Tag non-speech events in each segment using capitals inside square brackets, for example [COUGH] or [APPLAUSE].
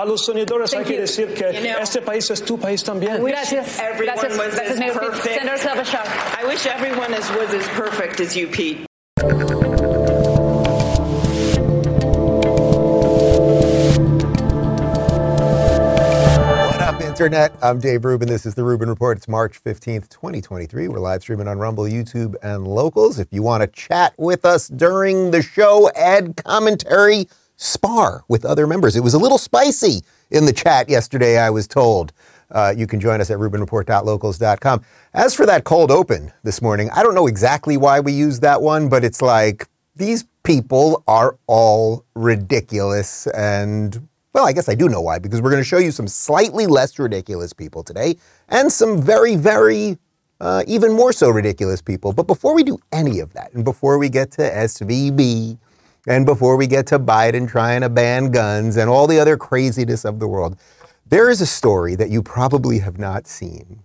A los sonidores Thank hay que you. decir que You know, este país es tu país también. Gracias. Everyone Gracias. was Gracias, as perfect. Senator Klobuchar. I wish everyone is, was as perfect as you, Pete. What up, Internet? I'm Dave Rubin. This is the Rubin Report. It's March 15th, 2023. We're live streaming on Rumble, YouTube, and locals. If you want to chat with us during the show, add commentary, spar with other members. It was a little spicy in the chat yesterday, I was told. Uh, you can join us at rubinreport.locals.com. As for that cold open this morning, I don't know exactly why we used that one, but it's like these people are all ridiculous and well, I guess I do know why, because we're going to show you some slightly less ridiculous people today and some very, very, uh, even more so ridiculous people. But before we do any of that, and before we get to SVB, and before we get to Biden trying to ban guns and all the other craziness of the world, there is a story that you probably have not seen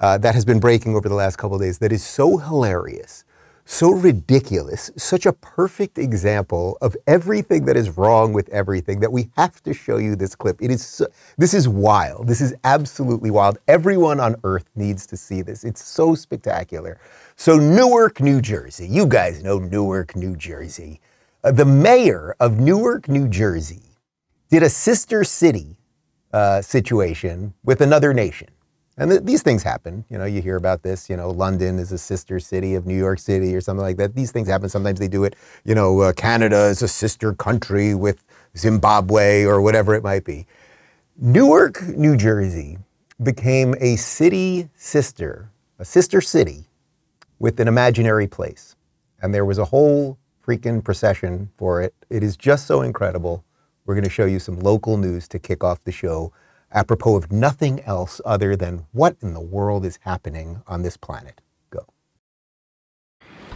uh, that has been breaking over the last couple days that is so hilarious, so ridiculous, such a perfect example of everything that is wrong with everything that we have to show you this clip. It is so, this is wild. This is absolutely wild. Everyone on earth needs to see this. It's so spectacular. So Newark, New Jersey. You guys know Newark, New Jersey. Uh, the mayor of Newark, New Jersey did a sister city uh, situation with another nation. And th- these things happen. You know, you hear about this. You know, London is a sister city of New York City or something like that. These things happen. Sometimes they do it. You know, uh, Canada is a sister country with Zimbabwe or whatever it might be. Newark, New Jersey became a city sister, a sister city with an imaginary place. And there was a whole freaking procession for it. It is just so incredible. We're going to show you some local news to kick off the show, apropos of nothing else other than what in the world is happening on this planet.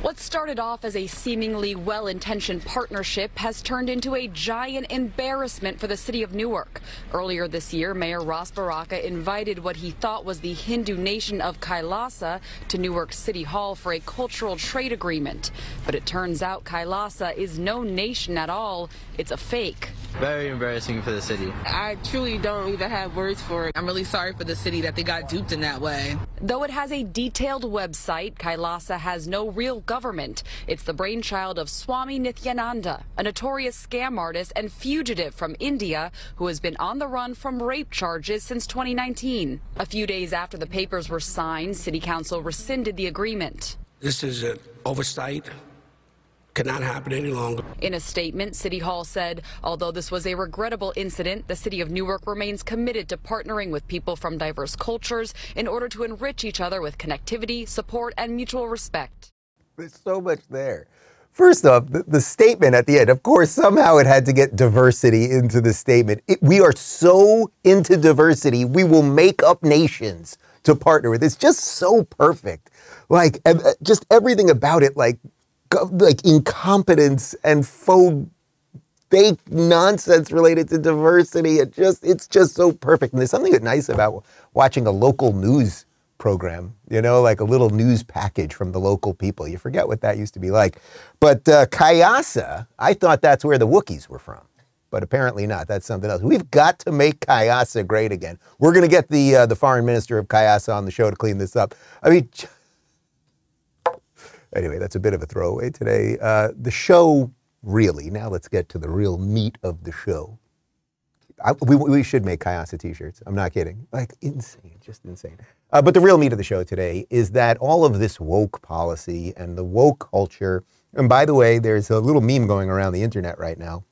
What started off as a seemingly well intentioned partnership has turned into a giant embarrassment for the city of Newark. Earlier this year, Mayor Ras Baraka invited what he thought was the Hindu nation of Kailasa to Newark City Hall for a cultural trade agreement. But it turns out Kailasa is no nation at all, it's a fake. Very embarrassing for the city. I truly don't even have words for it. I'm really sorry for the city that they got duped in that way. Though it has a detailed website, Kailasa has no real government. It's the brainchild of Swami Nithyananda, a notorious scam artist and fugitive from India who has been on the run from rape charges since 2019. A few days after the papers were signed, City Council rescinded the agreement. This is an oversight. Cannot happen any longer. In a statement, City Hall said, although this was a regrettable incident, the city of Newark remains committed to partnering with people from diverse cultures in order to enrich each other with connectivity, support, and mutual respect. There's so much there. First off, the, the statement at the end, of course, somehow it had to get diversity into the statement. It, we are so into diversity, we will make up nations to partner with. It's just so perfect. Like, uh, just everything about it, like, go- like incompetence and faux fake nonsense related to diversity. It just it's just so perfect. And there's something nice about watching a local news program, you know, like a little news package from the local people. You forget what that used to be like. But uh, Kayasa, I thought that's where the Wookiees were from. But apparently not. That's something else. We've got to make Kayasa great again. We're going to get the uh, the foreign minister of Kayasa on the show to clean this up. I mean, Anyway, that's a bit of a throwaway today. Uh, the show, really, now let's get to the real meat of the show. I, we, we should make Kayasa t shirts. I'm not kidding. Like, insane, just insane. Uh, but the real meat of the show today is that all of this woke policy and the woke culture, and by the way, there's a little meme going around the internet right now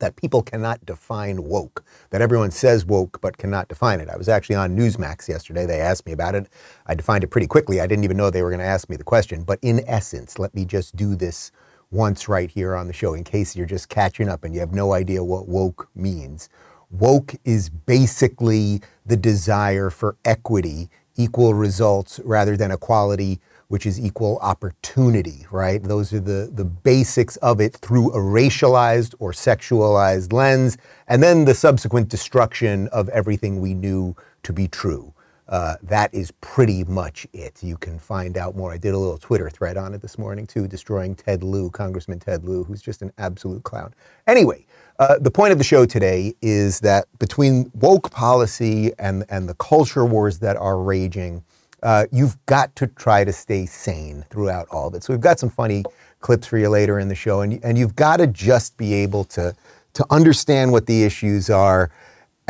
that people cannot define woke, that everyone says woke but cannot define it. I was actually on Newsmax yesterday. They asked me about it. I defined it pretty quickly. I didn't even know they were going to ask me the question. But in essence, let me just do this once right here on the show in case you're just catching up and you have no idea what woke means. Woke is basically the desire for equity, equal results rather than equality, which is equal opportunity, right? Those are the, the basics of it through a racialized or sexualized lens, and then the subsequent destruction of everything we knew to be true. Uh, that is pretty much it. You can find out more. I did a little Twitter thread on it this morning too, destroying Ted Lieu, Congressman Ted Lieu, who's just an absolute clown. Anyway, uh, the point of the show today is that between woke policy and, and the culture wars that are raging, uh, you've got to try to stay sane throughout all of it. So we've got some funny clips for you later in the show, and, and you've got to just be able to, to understand what the issues are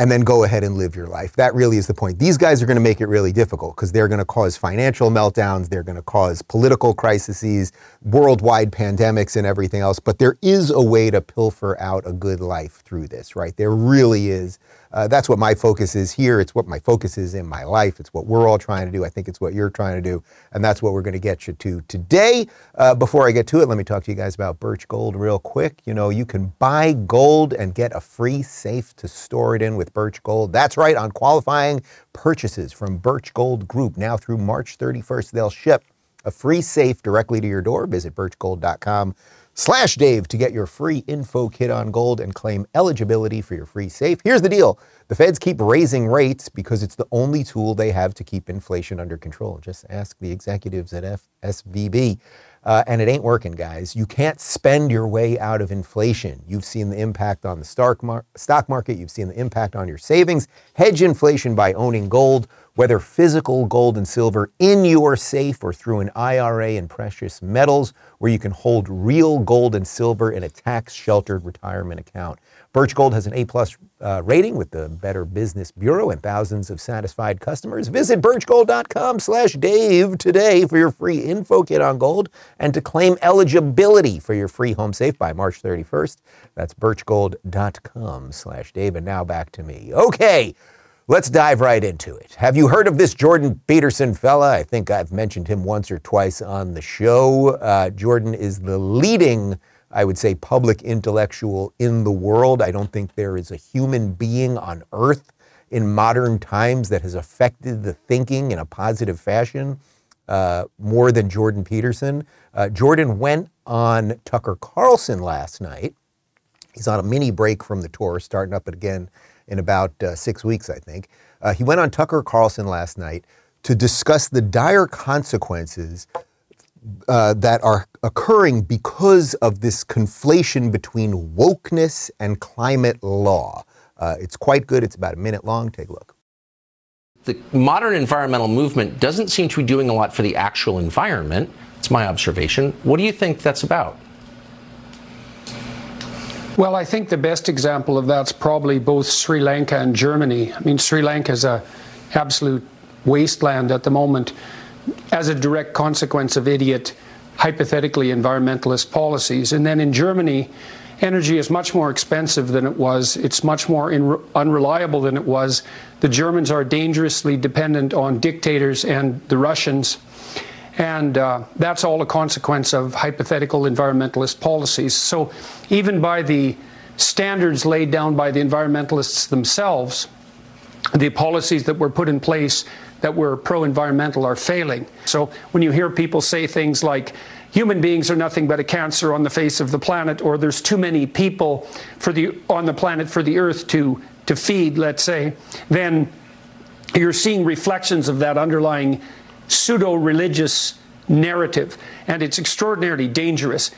and then go ahead and live your life. That really is the point. These guys are going to make it really difficult because they're going to cause financial meltdowns, they're going to cause political crises, worldwide pandemics, and everything else. But there is a way to pilfer out a good life through this, right? There really is. Uh, that's what my focus is here. It's what my focus is in my life. It's what we're all trying to do. I think it's what you're trying to do. And that's what we're going to get you to today. Uh, before I get to it, let me talk to you guys about Birch Gold real quick. You know, you can buy gold and get a free safe to store it in with Birch Gold. That's right, on qualifying purchases from Birch Gold Group now through March 31st, they'll ship a free safe directly to your door. Visit birchgold.com slash Dave to get your free info kit on gold and claim eligibility for your free safe. Here's the deal. The feds keep raising rates because it's the only tool they have to keep inflation under control. Just ask the executives at F- SVB. Uh, and it ain't working, guys. You can't spend your way out of inflation. You've seen the impact on the stock, mar- stock market. You've seen the impact on your savings. Hedge inflation by owning gold, whether physical gold and silver in your safe or through an IRA and precious metals, where you can hold real gold and silver in a tax-sheltered retirement account. Birch Gold has an A-plus uh, rating with the Better Business Bureau and thousands of satisfied customers. Visit birchgold.com slash Dave today for your free info kit on gold and to claim eligibility for your free home safe by March 31st. That's birchgold.com slash Dave. And now back to me. Okay, let's dive right into it. Have you heard of this Jordan Peterson fella? I think I've mentioned him once or twice on the show. Uh, Jordan is the leading I would say, public intellectual in the world. I don't think there is a human being on earth in modern times that has affected the thinking in a positive fashion uh, more than Jordan Peterson. Uh, Jordan went on Tucker Carlson last night. He's on a mini break from the tour, starting up again in about uh, six weeks, I think. Uh, he went on Tucker Carlson last night to discuss the dire consequences uh, that are occurring because of this conflation between wokeness and climate law. Uh, it's quite good. It's about a minute long. Take a look. The modern environmental movement doesn't seem to be doing a lot for the actual environment. It's my observation. What do you think that's about? Well, I think the best example of that's probably both Sri Lanka and Germany. I mean, Sri Lanka is a absolute wasteland at the moment as a direct consequence of idiot, hypothetically environmentalist policies. And then in Germany, energy is much more expensive than it was. It's much more in, unreliable than it was. The Germans are dangerously dependent on dictators and the Russians. And uh, that's all a consequence of hypothetical environmentalist policies. So, even by the standards laid down by the environmentalists themselves, the policies that were put in place that were pro environmental are failing. So when you hear people say things like, human beings are nothing but a cancer on the face of the planet, or there's too many people the, on the planet for the earth to, to feed, let's say, then you're seeing reflections of that underlying pseudo religious narrative. And it's extraordinarily dangerous.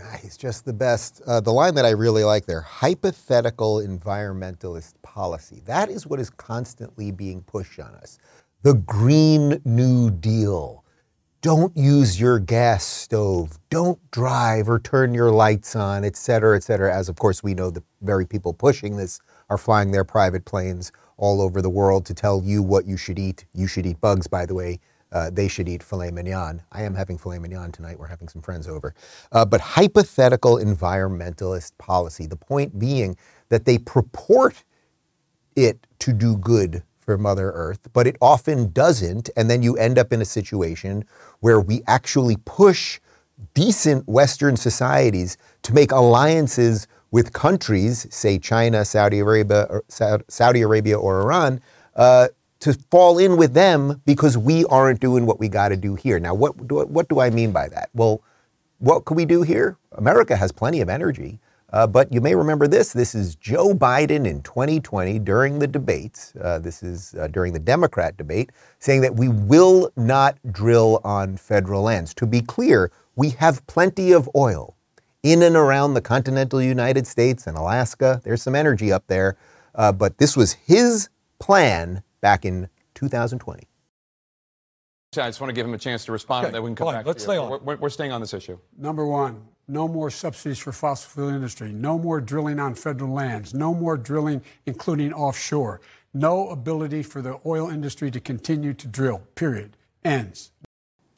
Ah, he's just the best. Uh, the line that I really like there hypothetical environmentalist policy. That is what is constantly being pushed on us. The Green New Deal. Don't use your gas stove. Don't drive or turn your lights on, et cetera, et cetera. As of course we know, the very people pushing this are flying their private planes all over the world to tell you what you should eat. You should eat bugs, by the way. Uh, they should eat filet mignon. I am having filet mignon tonight. We're having some friends over. Uh, but hypothetical environmentalist policy, the point being that they purport it to do good for Mother Earth, but it often doesn't. And then you end up in a situation where we actually push decent Western societies to make alliances with countries, say China, Saudi Arabia, or, Saudi Arabia or Iran, uh, to fall in with them because we aren't doing what we got to do here. Now, what do, what do I mean by that? Well, what can we do here? America has plenty of energy. Uh, but you may remember this. This is Joe Biden in 2020 during the debates. Uh, this is uh, during the Democrat debate, saying that we will not drill on federal lands. To be clear, we have plenty of oil in and around the continental United States and Alaska. There's some energy up there. Uh, but this was his plan back in 2020. I just want to give him a chance to respond, Okay, and then we can come fine. back. Let's to you. stay on. We're, we're staying on this issue. Number one, no more subsidies for fossil fuel industry. No more drilling on federal lands. No more drilling, including offshore. No ability for the oil industry to continue to drill. Period. Ends.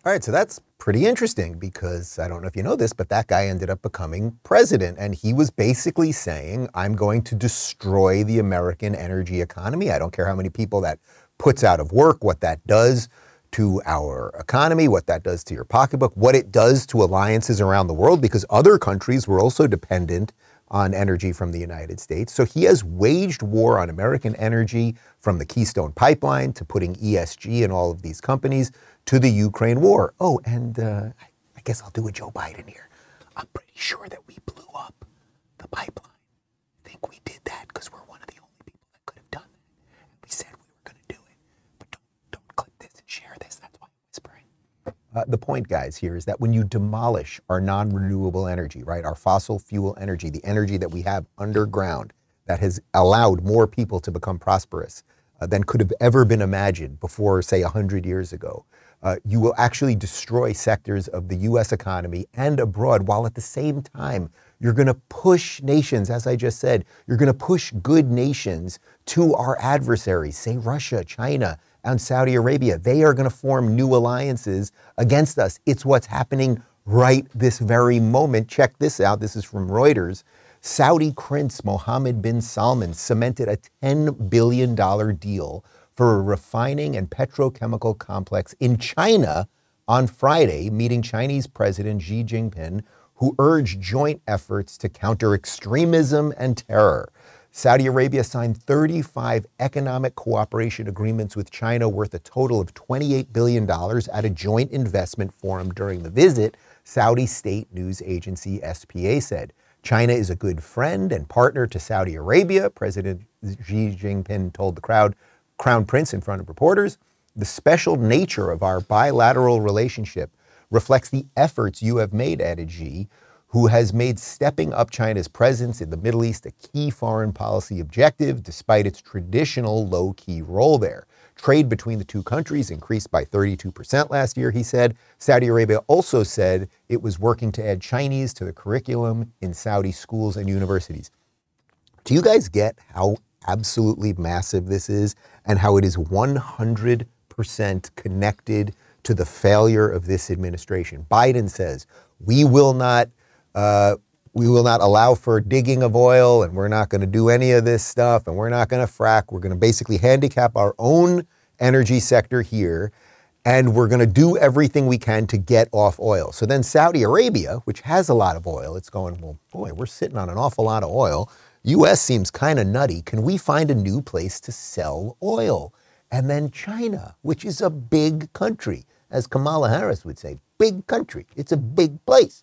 All right, so that's pretty interesting because I don't know if you know this, but that guy ended up becoming president. And he was basically saying, I'm going to destroy the American energy economy. I don't care how many people that puts out of work, what that does to our economy, what that does to your pocketbook, what it does to alliances around the world, because other countries were also dependent on energy from the United States. So he has waged war on American energy from the Keystone Pipeline to putting ESG in all of these companies to the Ukraine war. Oh, and uh, I guess I'll do a Joe Biden here. I'm pretty sure that we blew up the pipeline. I think we did that because we're one of the only people that could have done that. We said we were going to do it, but don't don't click this and share this. That's why I'm whispering. Uh, the point, guys, here is that when you demolish our non renewable energy, right, our fossil fuel energy, the energy that we have underground that has allowed more people to become prosperous uh, than could have ever been imagined before, say, 100 years ago, uh, you will actually destroy sectors of the US economy and abroad, while at the same time, you're going to push nations, as I just said, you're going to push good nations to our adversaries, say Russia, China, and Saudi Arabia. They are going to form new alliances against us. It's what's happening right this very moment. Check this out. This is from Reuters. Saudi Prince Mohammed bin Salman cemented a $10 billion deal for a refining and petrochemical complex in China on Friday, meeting Chinese President Xi Jinping, who urged joint efforts to counter extremism and terror. Saudi Arabia signed 35 economic cooperation agreements with China worth a total of $28 billion at a joint investment forum during the visit, Saudi state news agency SPA said. China is a good friend and partner to Saudi Arabia, President Xi Jinping told the crowd, Crown Prince in front of reporters. The special nature of our bilateral relationship reflects the efforts you have made, added Xi, who has made stepping up China's presence in the Middle East a key foreign policy objective despite its traditional low key role there. Trade between the two countries increased by 32% last year, he said. Saudi Arabia also said it was working to add Chinese to the curriculum in Saudi schools and universities. Do you guys get how absolutely massive this is and how it is 100% connected to the failure of this administration? Biden says, we will not. Uh, we will not allow for digging of oil and we're not going to do any of this stuff and we're not going to frack. We're going to basically handicap our own energy sector here and we're going to do everything we can to get off oil. So then Saudi Arabia, which has a lot of oil, it's going, well, boy, we're sitting on an awful lot of oil. US seems kind of nutty. Can we find a new place to sell oil? And then China, which is a big country, as Kamala Harris would say, big country. It's a big place.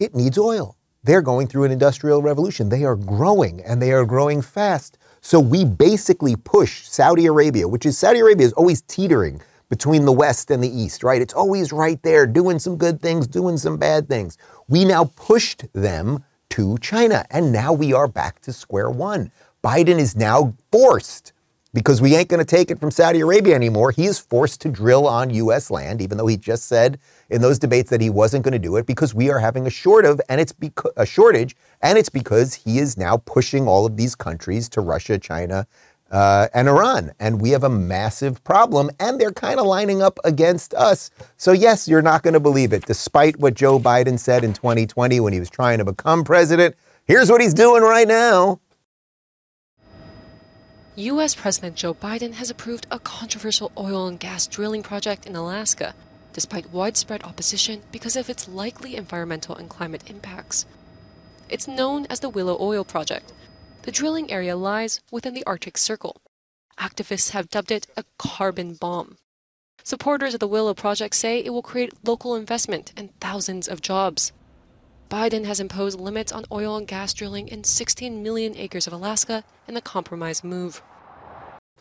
It needs oil. They're going through an industrial revolution. They are growing and they are growing fast. So we basically push Saudi Arabia, which is Saudi Arabia is always teetering between the West and the East, right? It's always right there, doing some good things, doing some bad things. We now pushed them to China, and now we are back to square one. Biden is now forced, because we ain't going to take it from Saudi Arabia anymore. He is forced to drill on U.S. land, even though he just said in those debates that he wasn't going to do it because we are having a short of, and it's beca- a shortage, and it's because he is now pushing all of these countries to Russia, China, uh, and Iran. And we have a massive problem, and they're kind of lining up against us. So, yes, you're not going to believe it. Despite what Joe Biden said in 2020 when he was trying to become president, here's what he's doing right now. U.S. President Joe Biden has approved a controversial oil and gas drilling project in Alaska, despite widespread opposition because of its likely environmental and climate impacts. It's known as the Willow Oil Project. The drilling area lies within the Arctic Circle. Activists have dubbed it a carbon bomb. Supporters of the Willow Project say it will create local investment and thousands of jobs. Biden has imposed limits on oil and gas drilling in 16 million acres of Alaska in a compromise move.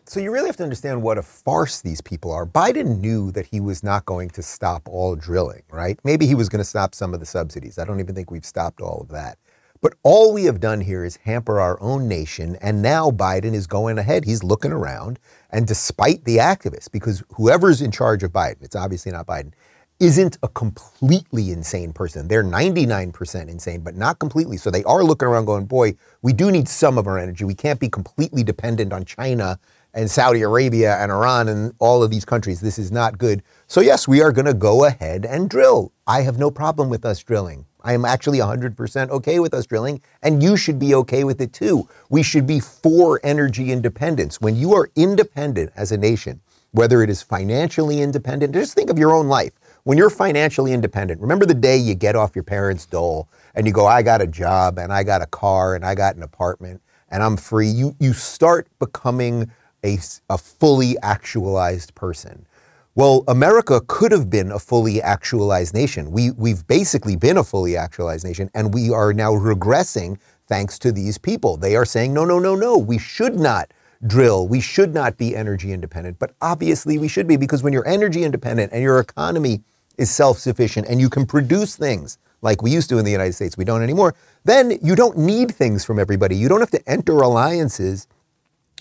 So you really have to understand what a farce these people are. Biden knew that he was not going to stop all drilling, right? Maybe he was going to stop some of the subsidies. I don't even think we've stopped all of that. But all we have done here is hamper our own nation. And now Biden is going ahead. He's looking around. And despite the activists, because whoever's in charge of Biden, it's obviously not Biden, isn't a completely insane person. They're 99% insane, but not completely. So they are looking around going, boy, we do need some of our energy. We can't be completely dependent on China and Saudi Arabia and Iran and all of these countries. This is not good. So, yes, we are going to go ahead and drill. I have no problem with us drilling. I am actually 100% okay with us drilling, and you should be okay with it too. We should be for energy independence. When you are independent as a nation, whether it is financially independent, just think of your own life. When you're financially independent, remember the day you get off your parents' dole and you go, I got a job and I got a car and I got an apartment and I'm free. You, you start becoming a, a fully actualized person. Well, America could have been a fully actualized nation. We, we've basically been a fully actualized nation, and we are now regressing thanks to these people. They are saying, no, no, no, no, we should not drill. We should not be energy independent. But obviously, we should be because when you're energy independent and your economy is self sufficient and you can produce things like we used to in the United States, we don't anymore, then you don't need things from everybody. You don't have to enter alliances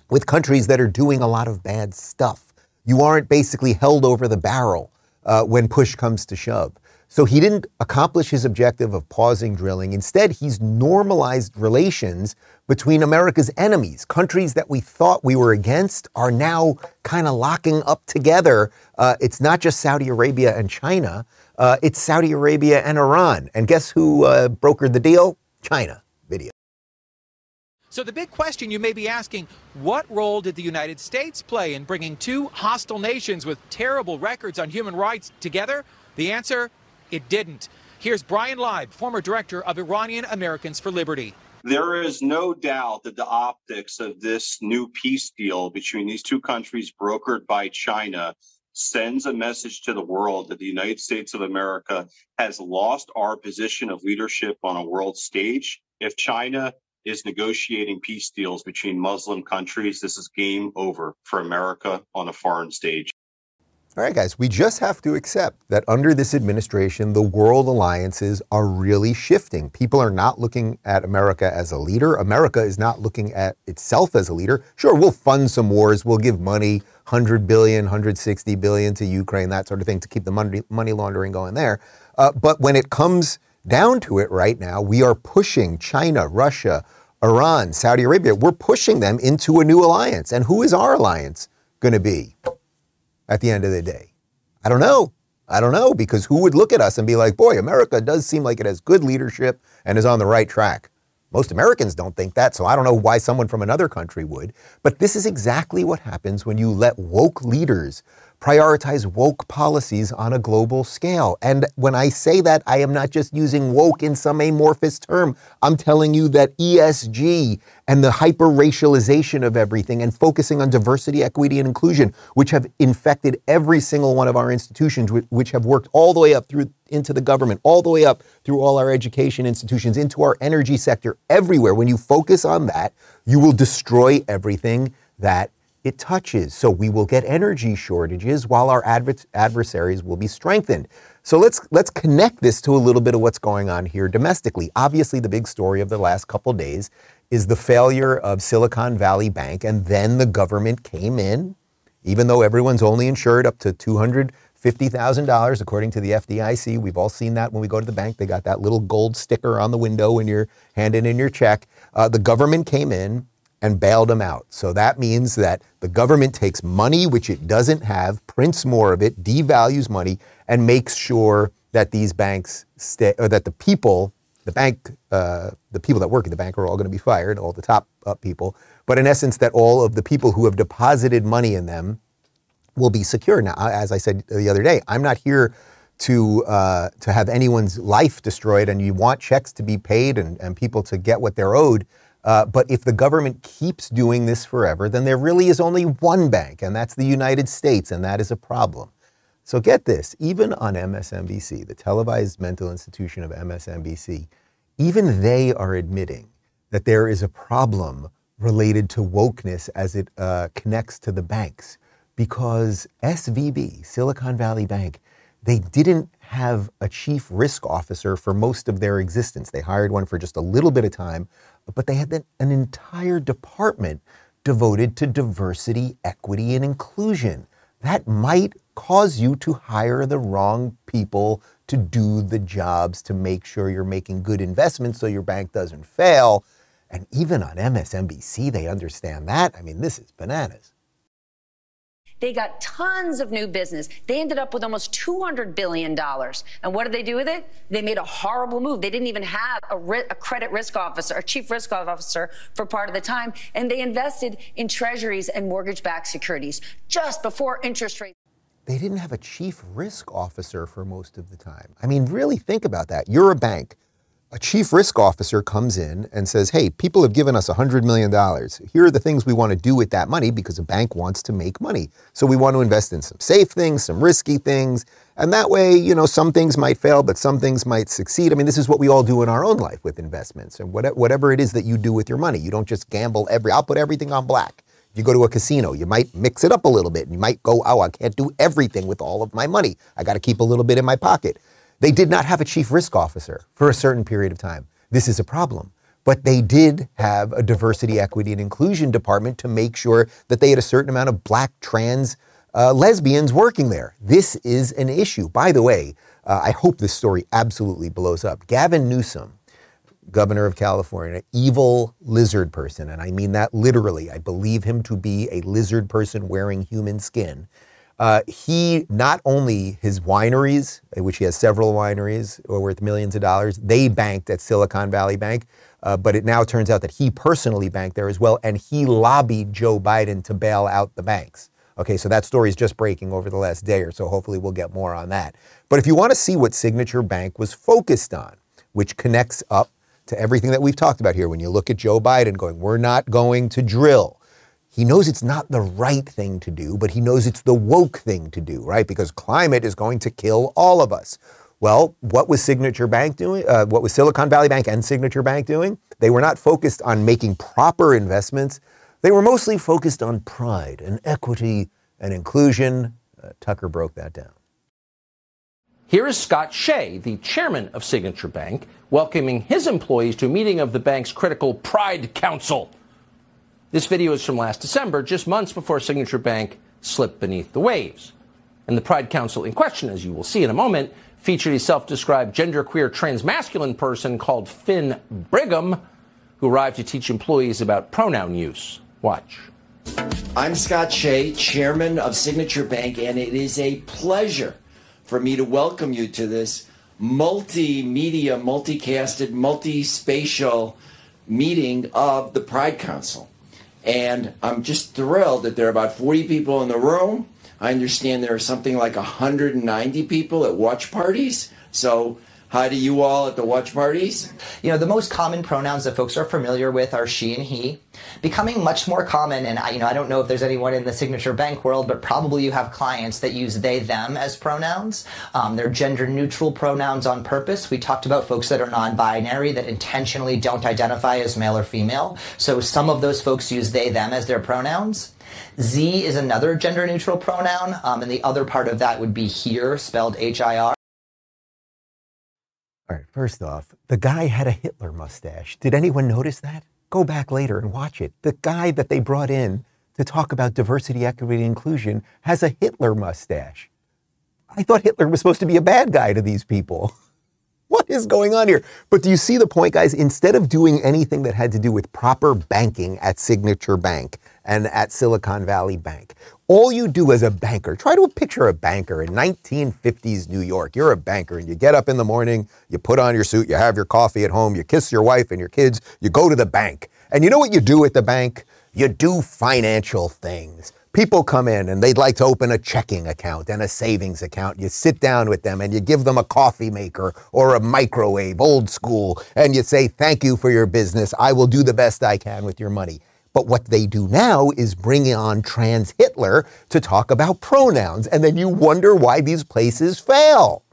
with countries that are doing a lot of bad stuff you aren't basically held over the barrel uh, when push comes to shove. So he didn't accomplish his objective of pausing drilling. Instead, he's normalized relations between America's enemies. Countries that we thought we were against are now kind of locking up together. Uh, it's not just Saudi Arabia and China, uh, it's Saudi Arabia and Iran. And guess who uh, brokered the deal? China. So the big question you may be asking, what role did the United States play in bringing two hostile nations with terrible records on human rights together? The answer, it didn't. Here's Bryan Leib, former director of Iranian Americans for Liberty. There is no doubt that the optics of this new peace deal between these two countries, brokered by China, sends a message to the world that the United States of America has lost our position of leadership on a world stage. If China is negotiating peace deals between Muslim countries. This is game over for America on a foreign stage. All right, guys, we just have to accept that under this administration, the world alliances are really shifting. People are not looking at America as a leader. America is not looking at itself as a leader. Sure, we'll fund some wars, we'll give money, 100 billion, 160 billion to Ukraine, that sort of thing, to keep the money, money laundering going there. Uh, but when it comes down to it right now, we are pushing China, Russia, Iran, Saudi Arabia, we're pushing them into a new alliance. And who is our alliance going to be at the end of the day? I don't know. I don't know because who would look at us and be like, boy, America does seem like it has good leadership and is on the right track. Most Americans don't think that, so I don't know why someone from another country would. But this is exactly what happens when you let woke leaders prioritize woke policies on a global scale. And when I say that, I am not just using woke in some amorphous term. I'm telling you that ESG and the hyper racialization of everything and focusing on diversity, equity, and inclusion, which have infected every single one of our institutions, which have worked all the way up through into the government, all the way up through all our education institutions, into our energy sector, everywhere. When you focus on that, you will destroy everything that it touches. So we will get energy shortages while our adver- adversaries will be strengthened. So let's let's connect this to a little bit of what's going on here domestically. Obviously, the big story of the last couple days is the failure of Silicon Valley Bank, and then the government came in, even though everyone's only insured up to two hundred fifty thousand dollars, according to the FDIC. We've all seen that when we go to the bank. They got that little gold sticker on the window when you're handing in your check. Uh, the government came in and bailed them out. So that means that the government takes money which it doesn't have, prints more of it, devalues money, and makes sure that these banks stay, or that the people, the bank, uh, the people that work at the bank are all going to be fired, all the top up people. But in essence, that all of the people who have deposited money in them will be secure. Now, as I said the other day, I'm not here to uh, to have anyone's life destroyed, and you want checks to be paid and, and people to get what they're owed. Uh, but if the government keeps doing this forever, then there really is only one bank, and that's the United States, and that is a problem. So get this even on MSNBC, the televised mental institution of MSNBC, even they are admitting that there is a problem related to wokeness as it uh, connects to the banks because SVB, Silicon Valley Bank, they didn't have a chief risk officer for most of their existence. They hired one for just a little bit of time, but they had an entire department devoted to diversity, equity, and inclusion. That might cause you to hire the wrong people to do the jobs to make sure you're making good investments so your bank doesn't fail. And even on MSNBC, they understand that. I mean, this is bananas. They got tons of new business. They ended up with almost $200 billion. And what did they do with it? They made a horrible move. They didn't even have a, a, credit risk officer, a chief risk officer for part of the time. And they invested in treasuries and mortgage backed securities just before interest rates. They didn't have a chief risk officer for most of the time. I mean, really think about that. You're a bank a chief risk officer comes in and says, Hey, people have given us $100 million. Here are the things we want to do with that money because a bank wants to make money. So we want to invest in some safe things, some risky things. And that way, you know, some things might fail, but some things might succeed. I mean, this is what we all do in our own life with investments and whatever it is that you do with your money. You don't just gamble every, I'll put everything on black. You go to a casino, you might mix it up a little bit and you might go, oh, I can't do everything with all of my money. I got to keep a little bit in my pocket. They did not have a chief risk officer for a certain period of time. This is a problem. But they did have a diversity, equity, and inclusion department to make sure that they had a certain amount of black, trans, uh, lesbians working there. This is an issue. By the way, uh, I hope this story absolutely blows up. Gavin Newsom, governor of California, evil lizard person, and I mean that literally. I believe him to be a lizard person wearing human skin. Uh, he not only his wineries, which he has several wineries worth millions of dollars, they banked at Silicon Valley Bank, uh, but it now turns out that he personally banked there as well, and he lobbied Joe Biden to bail out the banks. Okay, so that story is just breaking over the last day or so. Hopefully, we'll get more on that. But if you want to see what Signature Bank was focused on, which connects up to everything that we've talked about here, when you look at Joe Biden going, we're not going to drill he knows it's not the right thing to do, but he knows it's the woke thing to do, right? Because climate is going to kill all of us. Well, what was Signature Bank doing? Uh, what was Silicon Valley Bank and Signature Bank doing? They were not focused on making proper investments. They were mostly focused on pride and equity and inclusion. Uh, Tucker broke that down. Here is Scott Shay, the chairman of Signature Bank, welcoming his employees to a meeting of the bank's critical Pride Council. This video is from last December, just months before Signature Bank slipped beneath the waves. And the Pride Council in question, as you will see in a moment, featured a self described genderqueer transmasculine person called Finn Brigham, who arrived to teach employees about pronoun use. Watch. I'm Scott Shay, chairman of Signature Bank, and it is a pleasure for me to welcome you to this multimedia, multicasted, multi-spatial meeting of the Pride Council. And I'm just thrilled that there are about 40 people in the room. I understand there are something like 190 people at watch parties. So Hi to you all at the watch parties. You know, the most common pronouns that folks are familiar with are she and he. Becoming much more common, and I, you know, I don't know if there's anyone in the signature bank world, but probably you have clients that use they, them as pronouns. Um, they're gender neutral pronouns on purpose. We talked about folks that are non binary that intentionally don't identify as male or female. So some of those folks use they, them as their pronouns. Z is another gender neutral pronoun, um, and the other part of that would be here, spelled H I R. All right, first off, the guy had a Hitler mustache. Did anyone notice that? Go back later and watch it. The guy that they brought in to talk about diversity, equity, and inclusion has a Hitler mustache. I thought Hitler was supposed to be a bad guy to these people. [LAUGHS] What is going on here? But do you see the point, guys? Instead of doing anything that had to do with proper banking at Signature Bank and at Silicon Valley Bank, all you do as a banker, try to picture a banker in 1950s New York. You're a banker and you get up in the morning, you put on your suit, you have your coffee at home, you kiss your wife and your kids, you go to the bank. And you know what you do at the bank? You do financial things. People come in and they'd like to open a checking account and a savings account. You sit down with them and you give them a coffee maker or a microwave, old school, and you say, Thank you for your business. I will do the best I can with your money. But what they do now is bring on trans Hitler to talk about pronouns. And then you wonder why these places fail.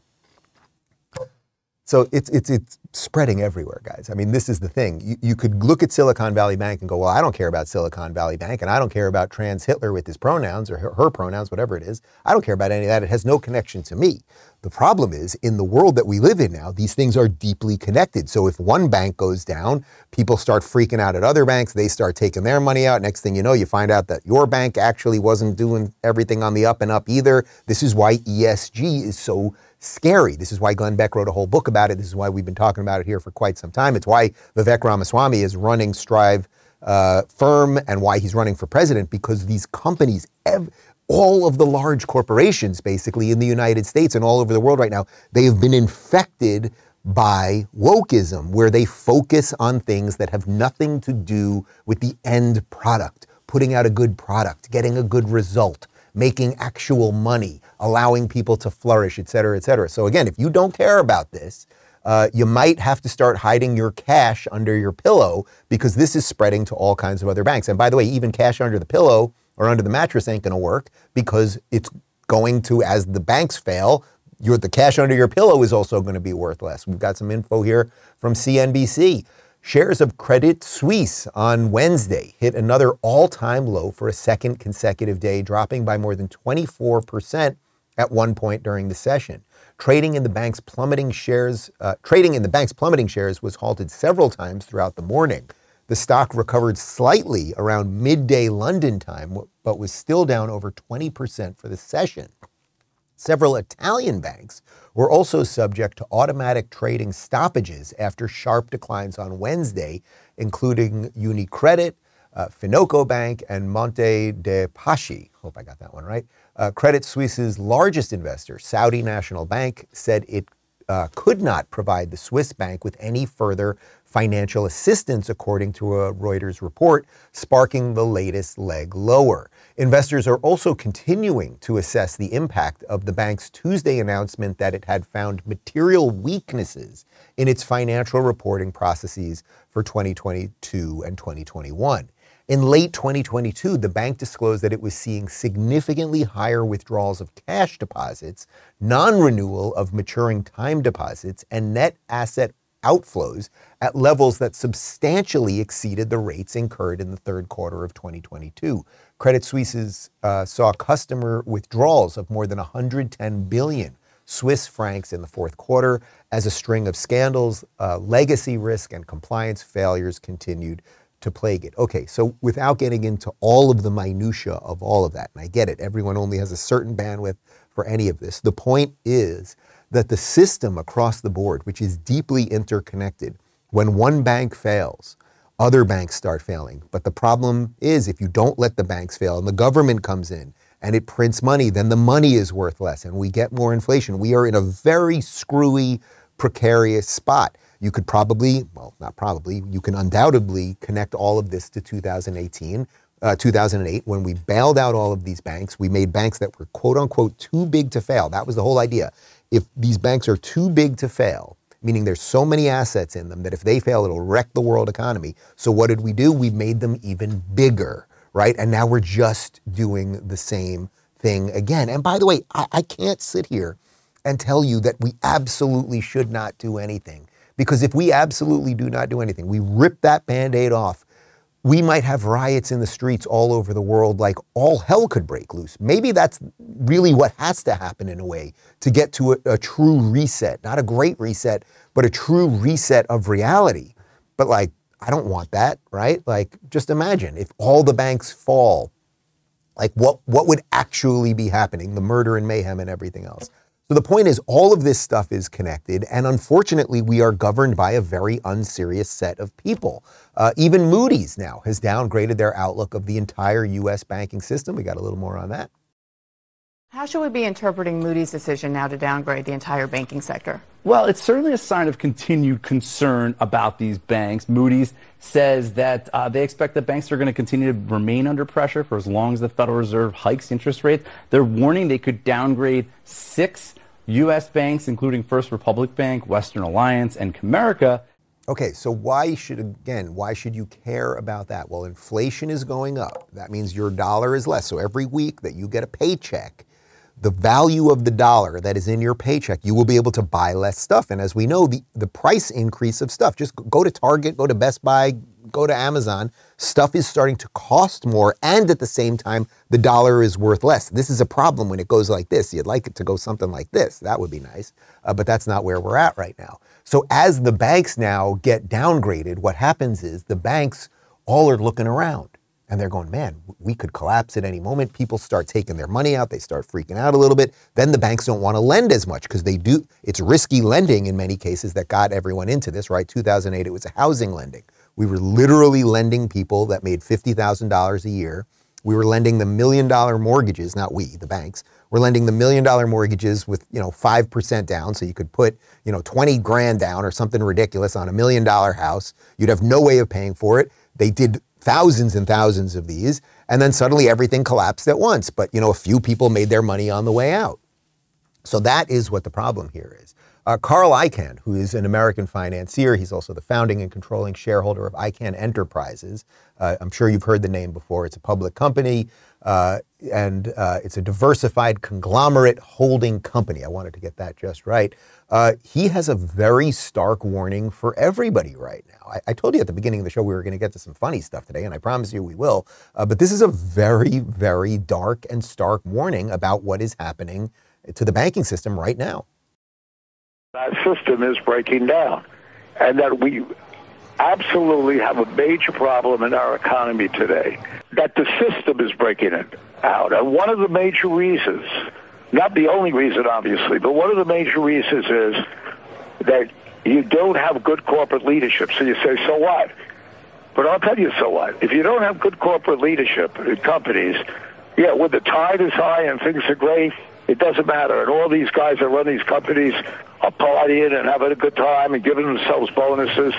So it's, it's, it's spreading everywhere, guys. I mean, this is the thing. You, you could look at Silicon Valley Bank and go, well, I don't care about Silicon Valley Bank, and I don't care about trans Hitler with his pronouns or her, her pronouns, whatever it is. I don't care about any of that. It has no connection to me. The problem is, in the world that we live in now, these things are deeply connected. So if one bank goes down, people start freaking out at other banks. They start taking their money out. Next thing you know, you find out that your bank actually wasn't doing everything on the up and up either. This is why ESG is so scary. This is why Glenn Beck wrote a whole book about it. This is why we've been talking about it here for quite some time. It's why Vivek Ramaswamy is running Strive uh, firm and why he's running for president because these companies, ev- all of the large corporations basically in the United States and all over the world right now, they have been infected by wokeism, where they focus on things that have nothing to do with the end product, putting out a good product, getting a good result, making actual money, allowing people to flourish, et cetera, et cetera. So again, if you don't care about this, uh, you might have to start hiding your cash under your pillow because this is spreading to all kinds of other banks. And by the way, even cash under the pillow or under the mattress ain't going to work because it's going to, as the banks fail, your, the cash under your pillow is also going to be worth less. We've got some info here from CNBC. Shares of Credit Suisse on Wednesday hit another all time low for a second consecutive day, dropping by more than 24% at one point during the session. Trading in the bank's plummeting shares, uh, trading in the bank's plummeting shares was halted several times throughout the morning. The stock recovered slightly around midday London time, but was still down over 20% for the session. Several Italian banks were also subject to automatic trading stoppages after sharp declines on Wednesday, including Unicredit, uh, Bank, and Monte dei Paschi. Hope I got that one right. Uh, Credit Suisse's largest investor, Saudi National Bank, said it uh, could not provide the Swiss bank with any further financial assistance, according to a Reuters report, sparking the latest leg lower. Investors are also continuing to assess the impact of the bank's Tuesday announcement that it had found material weaknesses in its financial reporting processes for 2022 and 2021. In late 2022, the bank disclosed that it was seeing significantly higher withdrawals of cash deposits, non renewal of maturing time deposits, and net asset outflows at levels that substantially exceeded the rates incurred in the third quarter of 2022. Credit Suisse uh, saw customer withdrawals of more than 110 billion Swiss francs in the fourth quarter as a string of scandals, uh, legacy risk, and compliance failures continued to plague it. Okay, so without getting into all of the minutia of all of that, and I get it, everyone only has a certain bandwidth for any of this. The point is that the system across the board, which is deeply interconnected, when one bank fails, other banks start failing. But the problem is if you don't let the banks fail and the government comes in and it prints money, then the money is worth less and we get more inflation. We are in a very screwy, precarious spot. You could probably, well, not probably, you can undoubtedly connect all of this to 2018. Uh, 2008, when we bailed out all of these banks, we made banks that were quote unquote too big to fail. That was the whole idea. If these banks are too big to fail, meaning there's so many assets in them that if they fail, it'll wreck the world economy. So what did we do? We made them even bigger, right? And now we're just doing the same thing again. And by the way, I, I can't sit here and tell you that we absolutely should not do anything. Because if we absolutely do not do anything, we rip that band aid off, we might have riots in the streets all over the world, like all hell could break loose. Maybe that's really what has to happen in a way to get to a, a, true reset, not a great reset, but a true reset of reality. But like, I don't want that, right? Like, just imagine if all the banks fall, like what, what would actually be happening, the murder and mayhem and everything else. So the point is, all of this stuff is connected, and unfortunately, we are governed by a very unserious set of people. Uh, even Moody's now has downgraded their outlook of the entire U.S. banking system. We got a little more on that. How should we be interpreting Moody's decision now to downgrade the entire banking sector? Well, it's certainly a sign of continued concern about these banks. Moody's says that uh, they expect that banks are going to continue to remain under pressure for as long as the Federal Reserve hikes interest rates. They're warning they could downgrade six U.S. banks, including First Republic Bank, Western Alliance, and Comerica. Okay, so why should, again, why should you care about that? Well, inflation is going up. That means your dollar is less. So every week that you get a paycheck, the value of the dollar that is in your paycheck, you will be able to buy less stuff. And as we know, the, the price increase of stuff, just go to Target, go to Best Buy, go to Amazon, stuff is starting to cost more. And at the same time, the dollar is worth less. This is a problem when it goes like this. You'd like it to go something like this. That would be nice. Uh, but that's not where we're at right now. So as the banks now get downgraded, what happens is the banks all are looking around and they're going, man, we could collapse at any moment. People start taking their money out. They start freaking out a little bit. Then the banks don't want to lend as much because they do. It's risky lending in many cases that got everyone into this, right? 2008, it was a housing lending. We were literally lending people that made $50,000 a year. We were lending the million dollar mortgages, not we, the banks. We're lending the million dollar mortgages with, you know, 5% down. So you could put, you know, 20 grand down or something ridiculous on a million dollar house. You'd have no way of paying for it. They did thousands and thousands of these, and then suddenly everything collapsed at once. But you know, a few people made their money on the way out. So that is what the problem here is. Uh, Carl Icahn, who is an American financier, he's also the founding and controlling shareholder of Icahn Enterprises. Uh, I'm sure you've heard the name before. It's a public company. Uh, and uh, it's a diversified conglomerate holding company. I wanted to get that just right. Uh, he has a very stark warning for everybody right now. I, I told you at the beginning of the show we were going to get to some funny stuff today, and I promise you we will. Uh, but this is a very, very dark and stark warning about what is happening to the banking system right now. That system is breaking down, and that we absolutely have a major problem in our economy today that the system is breaking it out. And one of the major reasons, not the only reason, obviously, but one of the major reasons is that you don't have good corporate leadership. So you say, so what? But I'll tell you so what. If you don't have good corporate leadership in companies, yeah, when the tide is high and things are great, it doesn't matter. And all these guys that run these companies are partying and having a good time and giving themselves bonuses.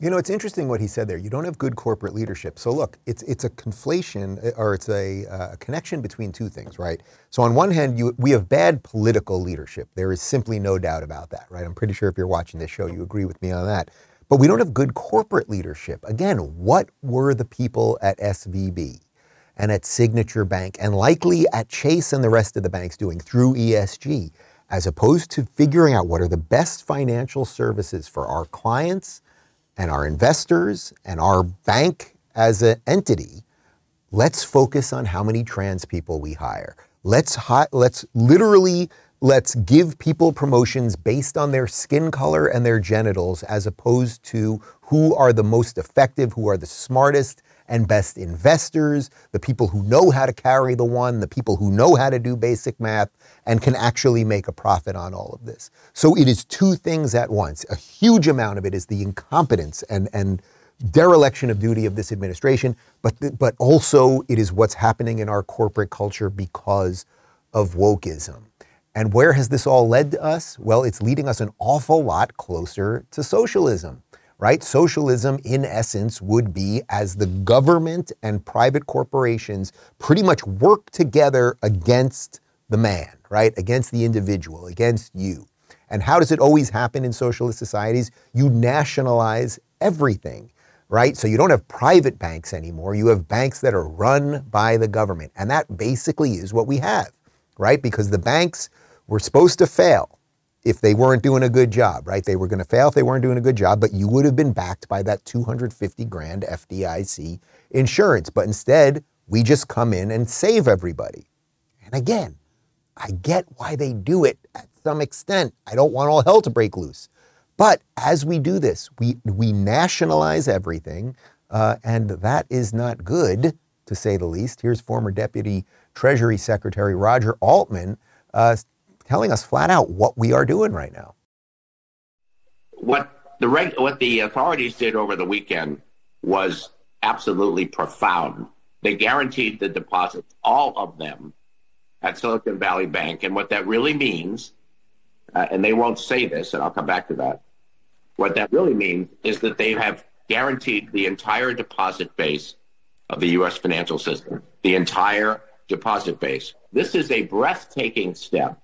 You know, it's interesting what he said there. You don't have good corporate leadership. So look, it's it's a conflation or it's a, uh, a connection between two things, right? So on one hand, you, we have bad political leadership. There is simply no doubt about that, right? I'm pretty sure if you're watching this show, you agree with me on that. But we don't have good corporate leadership. Again, what were the people at SVB and at Signature Bank and likely at Chase and the rest of the banks doing through ESG, as opposed to figuring out what are the best financial services for our clients? and our investors and our bank as an entity, let's focus on how many trans people we hire. Let's hi- let's literally let's give people promotions based on their skin color and their genitals as opposed to who are the most effective, who are the smartest and best investors, the people who know how to carry the one, the people who know how to do basic math and can actually make a profit on all of this. So it is two things at once. A huge amount of it is the incompetence and, and dereliction of duty of this administration, but, but also it is what's happening in our corporate culture because of wokeism. And where has this all led to us? Well, it's leading us an awful lot closer to socialism right? Socialism, in essence, would be as the government and private corporations pretty much work together against the man, right? Against the individual, against you. And how does it always happen in socialist societies? You nationalize everything, right? So you don't have private banks anymore. You have banks that are run by the government. And that basically is what we have, right? Because the banks were supposed to fail if they weren't doing a good job, right? They were going to fail if they weren't doing a good job, but you would have been backed by that 250 grand FDIC insurance. But instead, we just come in and save everybody. And again, I get why they do it at some extent. I don't want all hell to break loose. But as we do this, we, we nationalize everything, uh, and that is not good, to say the least. Here's former Deputy Treasury Secretary Roger Altman uh, telling us flat out what we are doing right now. What the reg- what the authorities did over the weekend was absolutely profound. They guaranteed the deposits, all of them, at Silicon Valley Bank, and what that really means, uh, and they won't say this, and I'll come back to that. What that really means is that they have guaranteed the entire deposit base of the U.S. financial system, the entire deposit base. This is a breathtaking step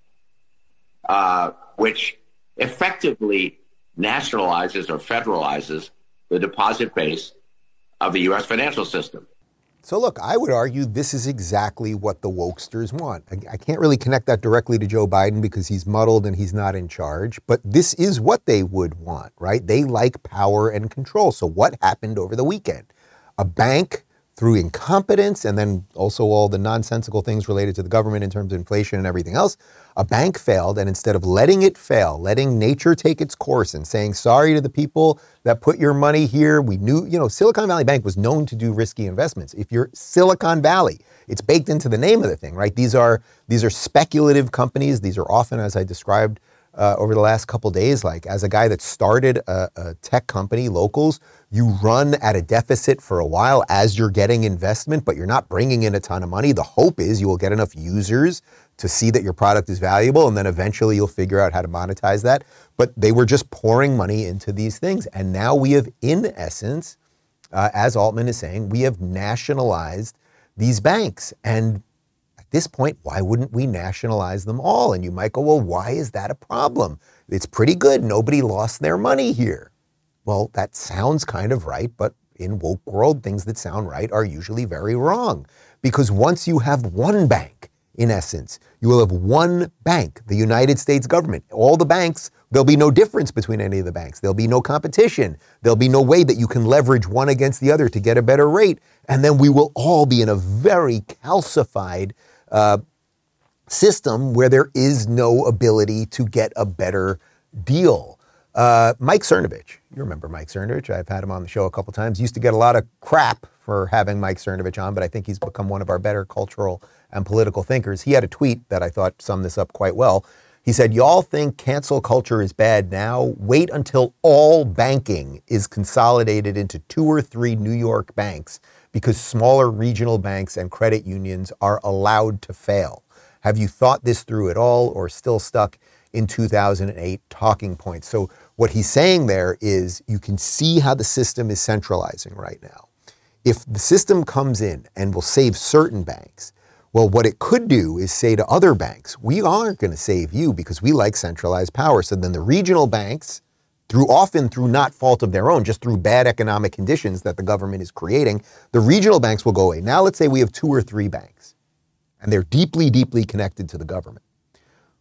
uh, which effectively nationalizes or federalizes the deposit base of the U.S. financial system. So, look, I would argue this is exactly what the wokesters want. I, I, can't really connect that directly to Joe Biden because he's muddled and he's not in charge, but this is what they would want, right? They like power and control. So, what happened over the weekend? A bank through incompetence and then also all the nonsensical things related to the government in terms of inflation and everything else, a bank failed. And instead of letting it fail, letting nature take its course and saying sorry to the people that put your money here, we knew, you know, Silicon Valley Bank was known to do risky investments. If you're Silicon Valley, it's baked into the name of the thing, right? These are these are speculative companies. These are often, as I described uh, over the last couple days, like as a guy that started a, a tech company, Locals, you run at a deficit for a while as you're getting investment, but you're not bringing in a ton of money. The hope is you will get enough users to see that your product is valuable, and then eventually you'll figure out how to monetize that. But they were just pouring money into these things. And now we have, in essence, uh, as Altman is saying, we have nationalized these banks. And this point, why wouldn't we nationalize them all? And you might go, well, why is that a problem? It's pretty good. Nobody lost their money here. Well, that sounds kind of right, but in woke world, things that sound right are usually very wrong. Because once you have one bank, in essence, you will have one bank, the United States government. All the banks, there'll be no difference between any of the banks. There'll be no competition. There'll be no way that you can leverage one against the other to get a better rate. And then we will all be in a very calcified uh, system where there is no ability to get a better deal. Uh, Mike Cernovich, you remember Mike Cernovich? I've had him on the show a couple times. Used to get a lot of crap for having Mike Cernovich on, but I think he's become one of our better cultural and political thinkers. He had a tweet that I thought summed this up quite well. He said, Y'all think cancel culture is bad now? Wait until all banking is consolidated into two or three New York banks because smaller regional banks and credit unions are allowed to fail. Have you thought this through at all or still stuck in 2008 talking points. So what he's saying there is you can see how the system is centralizing right now. If the system comes in and will save certain banks, well, what it could do is say to other banks, we aren't going to save you because we like centralized power. So then the regional banks, through often through not fault of their own, just through bad economic conditions that the government is creating, the regional banks will go away. Now let's say we have two or three banks and they're deeply, deeply connected to the government.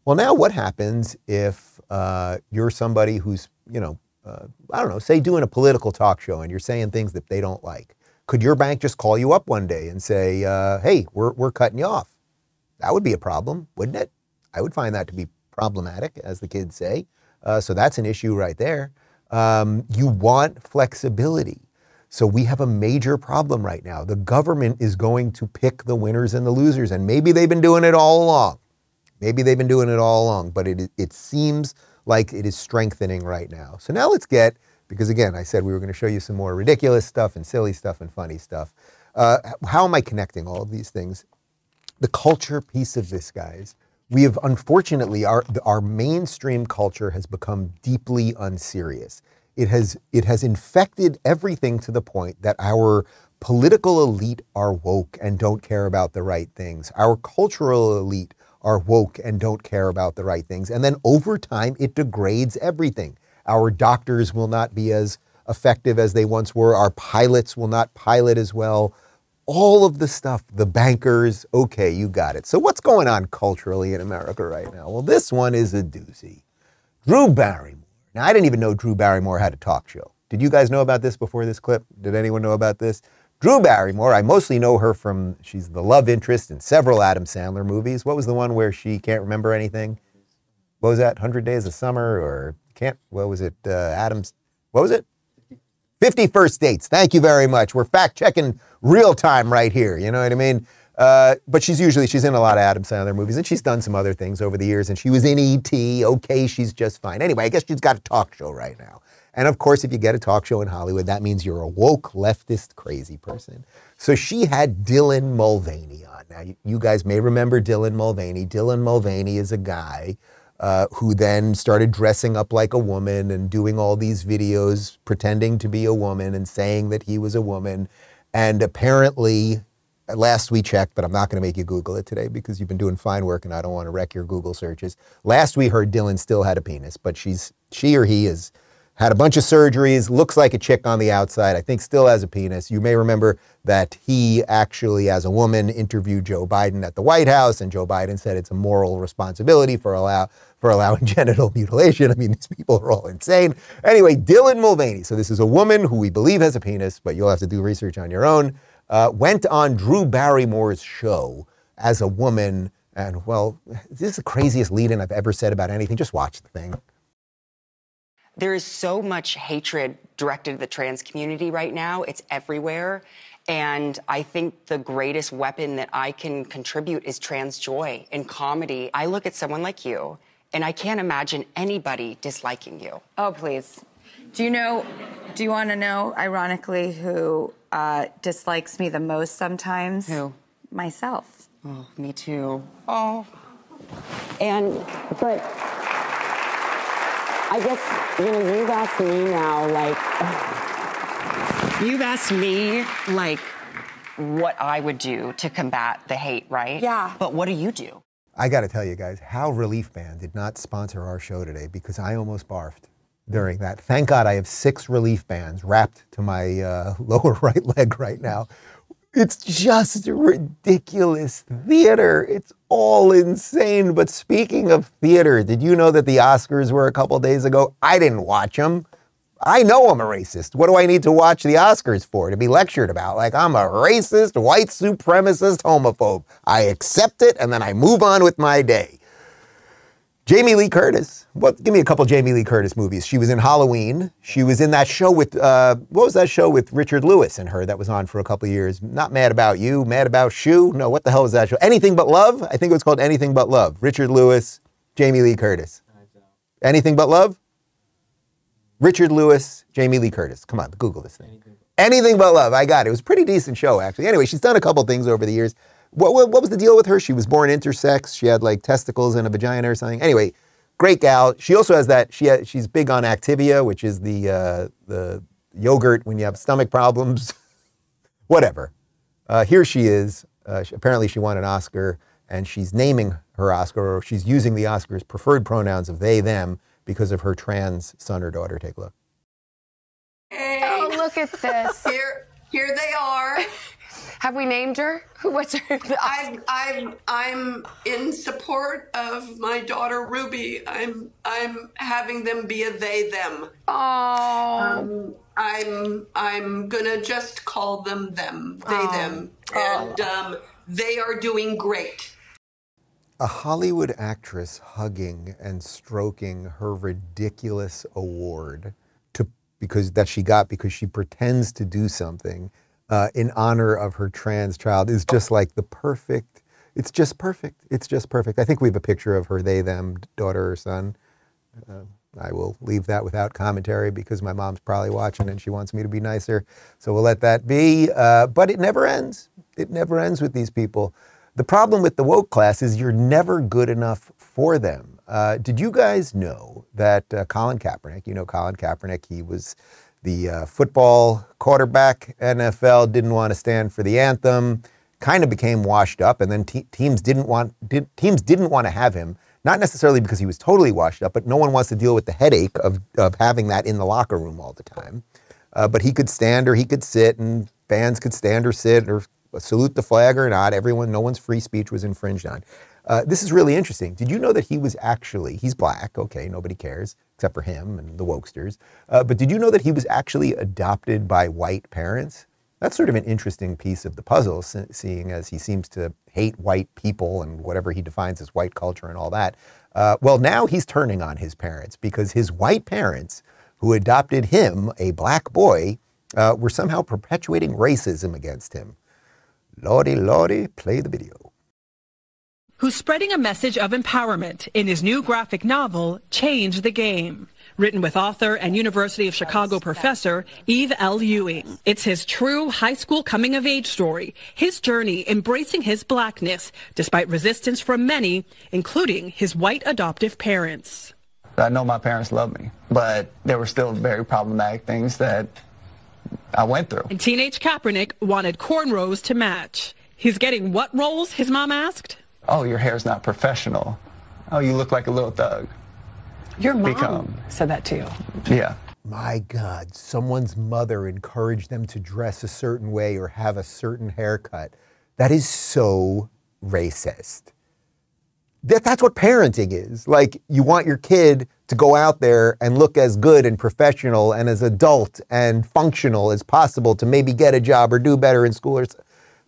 Well, now what happens if uh, you're somebody who's, you know, uh, I don't know, say doing a political talk show and you're saying things that they don't like? Could your bank just call you up one day and say, uh, hey, we're, we're cutting you off? That would be a problem, wouldn't it? I would find that to be problematic, as the kids say. Uh, so that's an issue right there. Um, you want flexibility. So we have a major problem right now. The government is going to pick the winners and the losers, and maybe they've been doing it all along. Maybe they've been doing it all along, but it, it seems like it is strengthening right now. So now let's get, because again, I said we were going to show you some more ridiculous stuff and silly stuff and funny stuff. Uh, how am I connecting all of these things? The culture piece of this, guys. We have unfortunately our our mainstream culture has become deeply unserious. It has it has infected everything to the point that our political elite are woke and don't care about the right things. Our cultural elite are woke and don't care about the right things. And then over time, it degrades everything. Our doctors will not be as effective as they once were. Our pilots will not pilot as well. All of the stuff, the bankers, okay, you got it. So, what's going on culturally in America right now? Well, this one is a doozy. Drew Barrymore. Now, I didn't even know Drew Barrymore had a talk show. Did you guys know about this before this clip? Did anyone know about this? Drew Barrymore, I mostly know her from, she's the love interest in several Adam Sandler movies. What was the one where she can't remember anything? What was that, 100 Days of Summer or can't, what was it, uh, Adams, what was it? 50 First Dates. Thank you very much. We're fact checking real time right here. You know what I mean? Uh, but she's usually, she's in a lot of Adam Sandler movies and she's done some other things over the years and she was in E.T. Okay, she's just fine. Anyway, I guess she's got a talk show right now. And of course, if you get a talk show in Hollywood, that means you're a woke, leftist, crazy person. So she had Dylan Mulvaney on. Now, you guys may remember Dylan Mulvaney. Dylan Mulvaney is a guy uh, who then started dressing up like a woman and doing all these videos pretending to be a woman and saying that he was a woman. And apparently, last we checked, but I'm not going to make you Google it today because you've been doing fine work and I don't want to wreck your Google searches. Last we heard Dylan still had a penis, but she's she or he is had a bunch of surgeries, looks like a chick on the outside, I think still has a penis. You may remember that he actually, as a woman, interviewed Joe Biden at the White House, and Joe Biden said it's a moral responsibility for allow for allowing [LAUGHS] genital mutilation. I mean, these people are all insane. Anyway, Dylan Mulvaney. So this is a woman who we believe has a penis, but you'll have to do research on your own. Uh, went on Drew Barrymore's show as a woman, and well, [LAUGHS] this is the craziest lead-in I've ever said about anything. Just watch the thing. There is so much hatred directed at the trans community right now. It's everywhere. And I think the greatest weapon that I can contribute is trans joy in comedy. I look at someone like you, and I can't imagine anybody disliking you. Oh, please. Do you know, do you want to know, ironically, who uh, dislikes me the most sometimes? Who? Myself. Oh, me too. Oh. And, but I guess, you know, you've asked me now, like, [SIGHS] you've asked me, like, what I would do to combat the hate, right? Yeah. But what do you do? I got to tell you guys, how Relief Band did not sponsor our show today because I almost barfed during that. Thank God I have six relief bands wrapped to my uh, [LAUGHS] lower right leg right now. It's just ridiculous theater. It's all insane. But speaking of theater, did you know that the Oscars were a couple days ago? I didn't watch them. I know I'm a racist. What do I need to watch the Oscars for? To be lectured about? Like I'm a racist, white supremacist, homophobe. I accept it and then I move on with my day. Jamie Lee Curtis. Well, give me a couple Jamie Lee Curtis movies. She was in Halloween. She was in that show with uh, what was that show with Richard Lewis and her that was on for a couple years? Not Mad About You, Mad About Shoe. No, what the hell was that show? Anything But Love. I think it was called Anything But Love. Richard Lewis, Jamie Lee Curtis. Anything But Love. Richard Lewis, Jamie Lee Curtis. Come on, Google this thing. Anything But Love. I got it. It was a pretty decent show actually. Anyway, she's done a couple things over the years. What, what, what was the deal with her? She was born intersex. She had like testicles and a vagina or something. Anyway, great gal. She also has that. She has, she's big on Activia, which is the uh, the yogurt when you have stomach problems. [LAUGHS] Whatever. Uh, here she is. Uh, she, apparently, she won an Oscar, and she's naming her Oscar, or she's using the Oscar's preferred pronouns of they them because of her trans son or daughter. Take a look. Hey. Oh, look at this. [LAUGHS] Here, here they are. Have we named her? [LAUGHS] What's her? I'm, I'm, I'm in support of my daughter Ruby. I'm, I'm having them be a they them. Oh. Um, I'm, I'm gonna just call them them, they Oh. them, and um, they are doing great. A Hollywood actress hugging and stroking her ridiculous award to because that she got because she pretends to do something uh, in honor of her trans child is just like the perfect. It's just perfect. It's just perfect. I think we have a picture of her, they, them, daughter or son. Uh, I will leave that without commentary because my mom's probably watching and she wants me to be nicer. So we'll let that be. Uh, but it never ends. It never ends with these people. The problem with the woke class is you're never good enough for them. Uh, did you guys know that uh, Colin Kaepernick, you know Colin Kaepernick, he was the uh, football quarterback, NFL, didn't want to stand for the anthem, kind of became washed up, and then te- teams didn't want did, teams didn't want to have him. Not necessarily because he was totally washed up, but no one wants to deal with the headache of, of having that in the locker room all the time. Uh, but he could stand or he could sit, and fans could stand or sit or salute the flag or not. Everyone, no one's free speech was infringed on. Uh, this is really interesting. Did you know that he was actually, he's black, okay, nobody cares except for him and the wokesters. Uh, but did you know that he was actually adopted by white parents? That's sort of an interesting piece of the puzzle, seeing as he seems to hate white people and whatever he defines as white culture and all that. Uh, well, now he's turning on his parents because his white parents, who adopted him, a black boy, uh, were somehow perpetuating racism against him. Lordy, lordy, play the video. who's spreading a message of empowerment in his new graphic novel, Change the Game. Written with author and University of Chicago professor Eve L. Ewing. It's his true high school coming of age story, his journey embracing his blackness despite resistance from many, including his white adoptive parents. I know my parents love me, but there were still very problematic things that I went through. And teenage Kaepernick wanted cornrows to match. He's getting what roles, his mom asked? Oh, your hair's not professional. Oh, you look like a little thug. Your mom Become. said that to you. Yeah. my God, someone's mother encouraged them to dress a certain way or have a certain haircut. That is so racist. That, that's what parenting is. Like, you want your kid to go out there and look as good and professional and as adult and functional as possible to maybe get a job or do better in school. Or,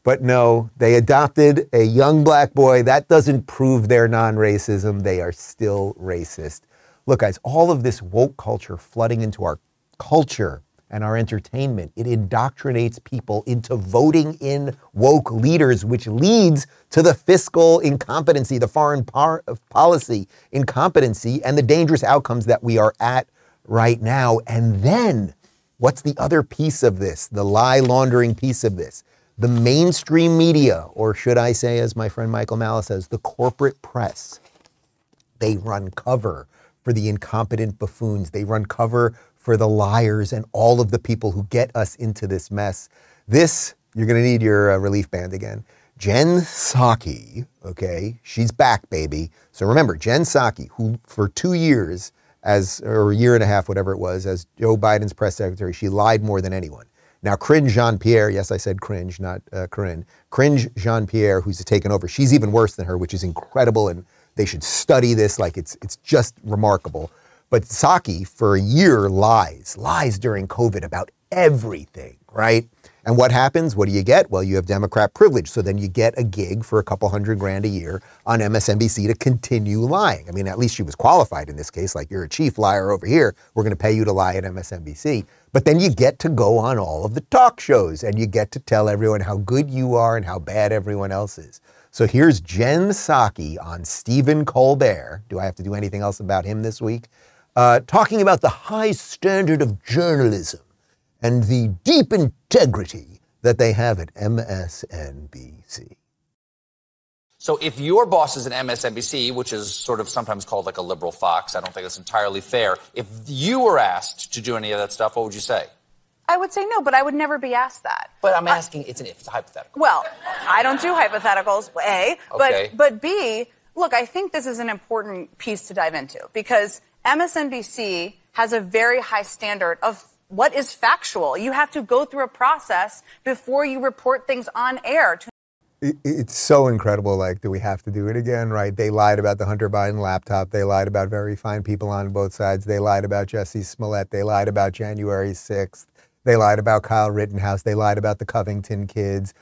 but no, they adopted a young black boy. That doesn't prove their non racism. They are still racist. Look, guys, all of this woke culture flooding into our culture and our entertainment, it indoctrinates people into voting in woke leaders, which leads to the fiscal incompetency, the foreign par- policy incompetency, and the dangerous outcomes that we are at right now. And then, what's the other piece of this, the lie laundering piece of this? The mainstream media, or should I say, as my friend Michael Malice says, the corporate press, they run cover for the incompetent buffoons. They run cover for the liars and all of the people who get us into this mess. This, you're going to need your uh, relief band again. Jen Psaki, okay, she's back, baby. So remember, Jen Psaki, who for two years, as or a year and a half, whatever it was, as Joe Biden's press secretary, she lied more than anyone. Now, Cringe Jean Pierre, yes, I said cringe, not uh, Karine. Cringe Jean Pierre, who's taken over, she's even worse than her, which is incredible, and they should study this. Like it's it's just remarkable. But Psaki, for a year, lies, lies during COVID about everything, right? And what happens? What do you get? Well, you have Democrat privilege. So then you get a gig for a couple hundred grand a year on MSNBC to continue lying. I mean, at least she was qualified in this case. Like, you're a chief liar over here. We're going to pay you to lie at MSNBC. But then you get to go on all of the talk shows and you get to tell everyone how good you are and how bad everyone else is. So here's Jen Psaki on Stephen Colbert. Do I have to do anything else about him this week? Uh, talking about the high standard of journalism and the deep integrity that they have at MSNBC. So if your boss is an MSNBC, which is sort of sometimes called like a liberal Fox, I don't think that's entirely fair. If you were asked to do any of that stuff, what would you say? I would say no, but I would never be asked that. But I'm asking, it's an if, it's a hypothetical. Well, I don't do hypotheticals, A. Okay. But, but B, look, I think this is an important piece to dive into because MSNBC has a very high standard of what is factual. You have to go through a process before you report things on air. To- It- It's so incredible. Like, do we have to do it again? Right? They lied about the Hunter Biden laptop. They lied about very fine people on both sides. They lied about Jussie Smollett. They lied about January 6th. They lied about Kyle Rittenhouse. They lied about the Covington kids.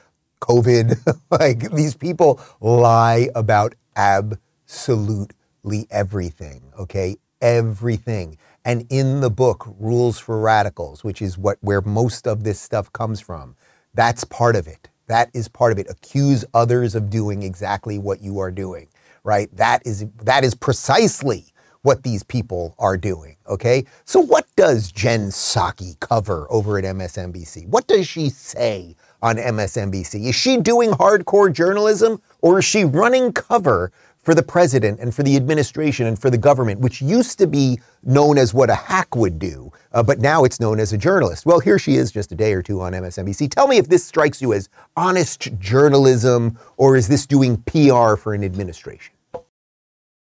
COVID. [LAUGHS] like, these people lie about absolutely everything. Okay? Everything. And in the book, Rules for Radicals, which is what where most of this stuff comes from, that's part of it. That is part of it. Accuse others of doing exactly what you are doing, right? That is that is precisely what these people are doing. Okay. So what does Jen Psaki cover over at MSNBC? What does she say on MSNBC? Is she doing hardcore journalism or is she running cover for the president and for the administration and for the government, which used to be known as what a hack would do, uh, but now it's known as a journalist. Well, here she is just a day or two on MSNBC. Tell me if this strikes you as honest journalism or is this doing PR for an administration?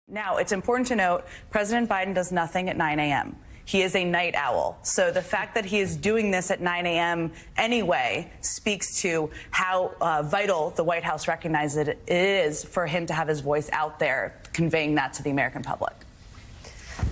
Now, it's important to note President Biden does nothing at 9 a.m. He is a night owl. So the fact that he is doing this at 9 a.m. anyway speaks to how uh, vital the White House recognizes it is for him to have his voice out there, conveying that to the American public.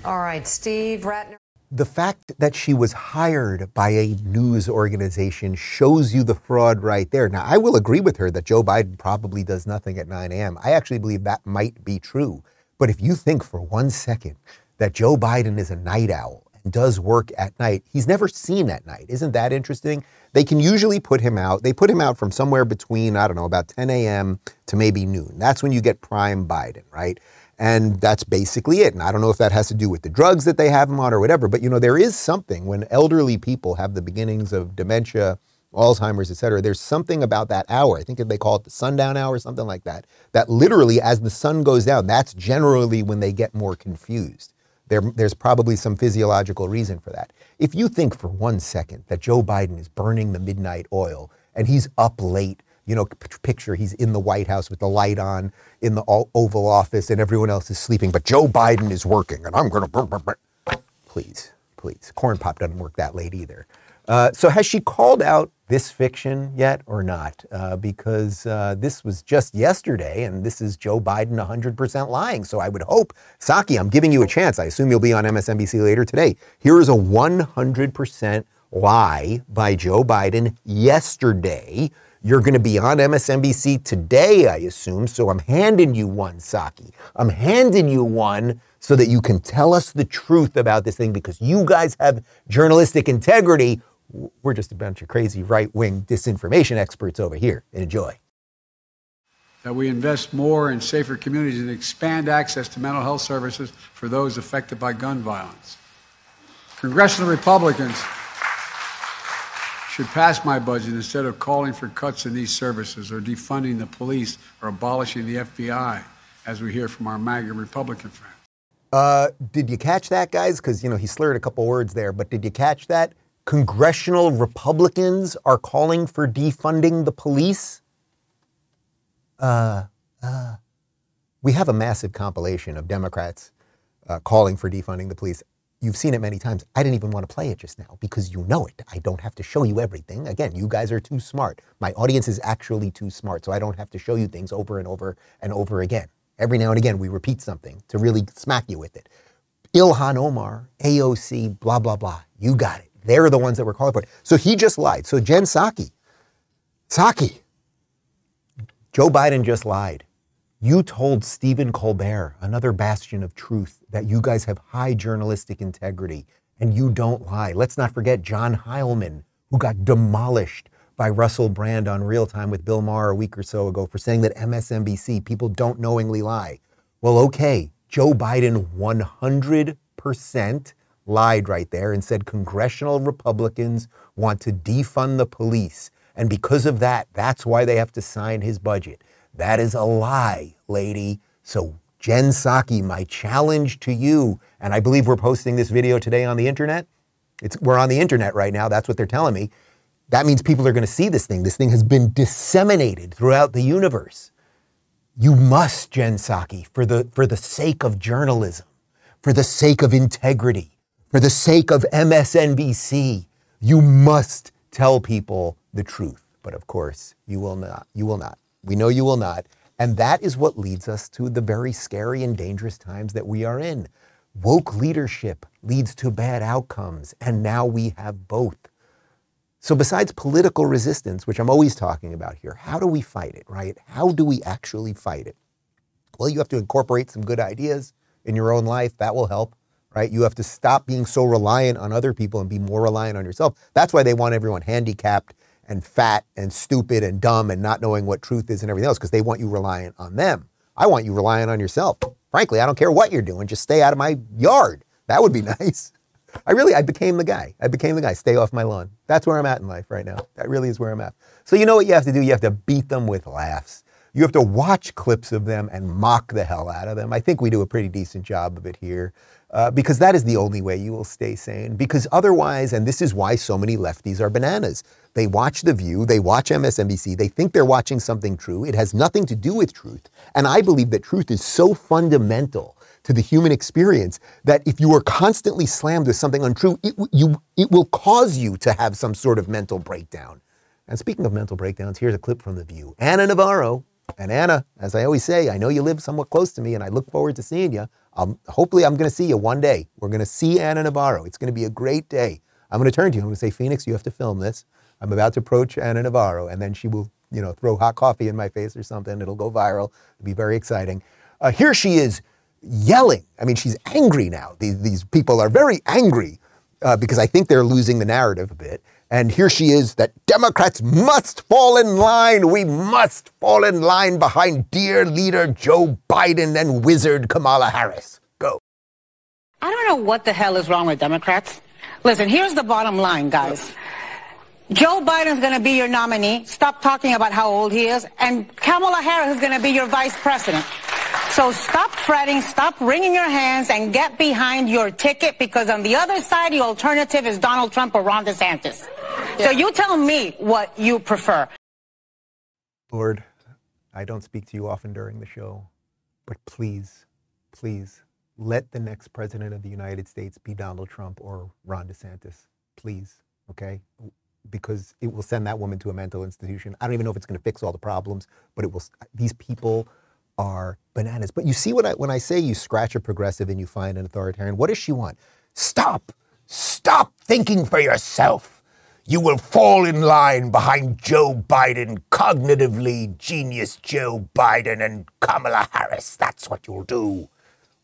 All right, Steve Ratner. The fact that she was hired by a news organization shows you the fraud right there. Now, I will agree with her that Joe Biden probably does nothing at 9 a.m. I actually believe that might be true. But if you think for one second that Joe Biden is a night owl and does work at night, he's never seen at night. Isn't that interesting? They can usually put him out. They put him out from somewhere between, I don't know, about 10 a.m. to maybe noon. That's when you get prime Biden, right? And that's basically it. And I don't know if that has to do with the drugs that they have him on or whatever, but you know, there is something when elderly people have the beginnings of dementia, Alzheimer's, et cetera, there's something about that hour. I think they call it the sundown hour, something like that. That literally, as the sun goes down, that's generally when they get more confused. There, there's probably some physiological reason for that. If you think for one second that Joe Biden is burning the midnight oil and he's up late, you know, picture he's in the White House with the light on in the Oval Office and everyone else is sleeping, but Joe Biden is working and I'm going to. Please, please. Corn pop doesn't work that late either. Uh, so has she called out this fiction yet or not? Uh, because uh, this was just yesterday, and this is Joe Biden 100% lying. So I would hope, Psaki, I'm giving you a chance. I assume you'll be on MSNBC later today. Here is a 100% lie by Joe Biden yesterday. You're going to be on MSNBC today, I assume. So I'm handing you one, Psaki. I'm handing you one so that you can tell us the truth about this thing because you guys have journalistic integrity. We're just a bunch of crazy right wing disinformation experts over here. Enjoy. That we invest more in safer communities and expand access to mental health services for those affected by gun violence. Congressional Republicans should pass my budget instead of calling for cuts in these services or defunding the police or abolishing the FBI, as we hear from our MAGA Republican friends. Uh, did you catch that, guys? Because, you know, he slurred a couple words there, but did you catch that? Congressional Republicans are calling for defunding the police? Uh, uh, we have a massive compilation of Democrats uh, calling for defunding the police. You've seen it many times. I didn't even want to play it just now because you know it. I don't have to show you everything. Again, you guys are too smart. My audience is actually too smart, so I don't have to show you things over and over and over again. Every now and again, we repeat something to really smack you with it. Ilhan Omar, AOC, blah, blah, blah. You got it. They're the ones that were calling for it. So he just lied. So Jen Psaki, Psaki, Joe Biden just lied. You told Stephen Colbert, another bastion of truth, that you guys have high journalistic integrity and you don't lie. Let's not forget John Heilemann, who got demolished by Russell Brand on Real Time with Bill Maher a week or so ago for saying that MSNBC people don't knowingly lie. Well, okay, Joe Biden 100% lied right there and said congressional Republicans want to defund the police. And because of that, that's why they have to sign his budget. That is a lie, lady. So, Jen Psaki, my challenge to you, and I believe we're posting this video today on the internet. It's, we're on the internet right now. That's what they're telling me. That means people are going to see this thing. This thing has been disseminated throughout the universe. You must, Jen Psaki, for the, for the sake of journalism, for the sake of integrity, for the sake of MSNBC, you must tell people the truth. But of course, you will not. You will not. We know you will not. And that is what leads us to the very scary and dangerous times that we are in. Woke leadership leads to bad outcomes, and now we have both. So, besides political resistance, which I'm always talking about here, how do we fight it, right? How do we actually fight it? Well, you have to incorporate some good ideas in your own life. That will help, right? You have to stop being so reliant on other people and be more reliant on yourself. That's why they want everyone handicapped and fat and stupid and dumb and not knowing what truth is and everything else because they want you reliant on them. I want you reliant on yourself. Frankly, I don't care what you're doing. Just stay out of my yard. That would be [LAUGHS] nice. I really, I became the guy. I became the guy. Stay off my lawn. That's where I'm at in life right now. That really is where I'm at. So you know what you have to do? You have to beat them with laughs. You have to watch clips of them and mock the hell out of them. I think we do a pretty decent job of it here. Uh, because that is the only way you will stay sane. Because otherwise, and this is why so many lefties are bananas. They watch The View, they watch MSNBC, they think they're watching something true. It has nothing to do with truth. And I believe that truth is so fundamental to the human experience that if you are constantly slammed with something untrue, it, you, it will cause you to have some sort of mental breakdown. And speaking of mental breakdowns, here's a clip from The View. Ana Navarro, and Ana, as I always say, I know you live somewhat close to me and I look forward to seeing you. Hopefully, I'm going to see you one day. We're going to see Ana Navarro. It's going to be a great day. I'm going to turn to you. I'm going to say, Phoenix, you have to film this. I'm about to approach Ana Navarro, and then she will, you know, throw hot coffee in my face or something. It'll go viral. It'll be very exciting. Uh, here she is yelling. I mean, she's angry now. These, these people are very angry uh, because I think they're losing the narrative a bit. And here she is that Democrats must fall in line. We must fall in line behind dear leader Joe Biden and wizard Kamala Harris. Go. I don't know what the hell is wrong with Democrats. Listen, here's the bottom line, guys. Joe Biden's going to be your nominee. Stop talking about how old he is. And Kamala Harris is going to be your vice president. So stop fretting, stop wringing your hands, and get behind your ticket because on the other side, the alternative is Donald Trump or Ron DeSantis. So you tell me what you prefer. Lord, I don't speak to you often during the show, but please, please let the next president of the United States be Donald Trump or Ron DeSantis, please, okay? Because it will send that woman to a mental institution. I don't even know if it's going to fix all the problems, but it will. These people are bananas. But you see what I when I say you scratch a progressive and you find an authoritarian, what does she want? Stop! Stop thinking for yourself. You will fall in line behind Joe Biden, cognitively genius Joe Biden and Kamala Harris. That's what you'll do.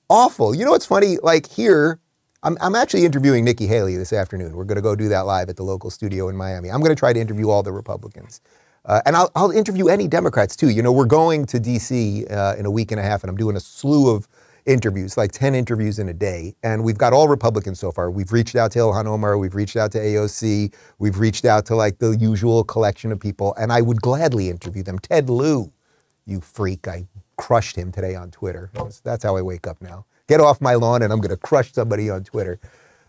Awful. You know what's funny? Like here, I'm, I'm actually interviewing Nikki Haley this afternoon. We're going to go do that live at the local studio in Miami. I'm going to try to interview all the Republicans. Uh, and I'll, I'll, interview any Democrats too. You know, we're going to DC uh, in a week and a half, and I'm doing a slew of interviews, like 10 interviews in a day. And we've got all Republicans so far. We've reached out to Ilhan Omar, we've reached out to AOC, we've reached out to like the usual collection of people, and I would gladly interview them. Ted Lieu, you freak, I crushed him today on Twitter. That's how I wake up now. Get off my lawn, and I'm going to crush somebody on Twitter.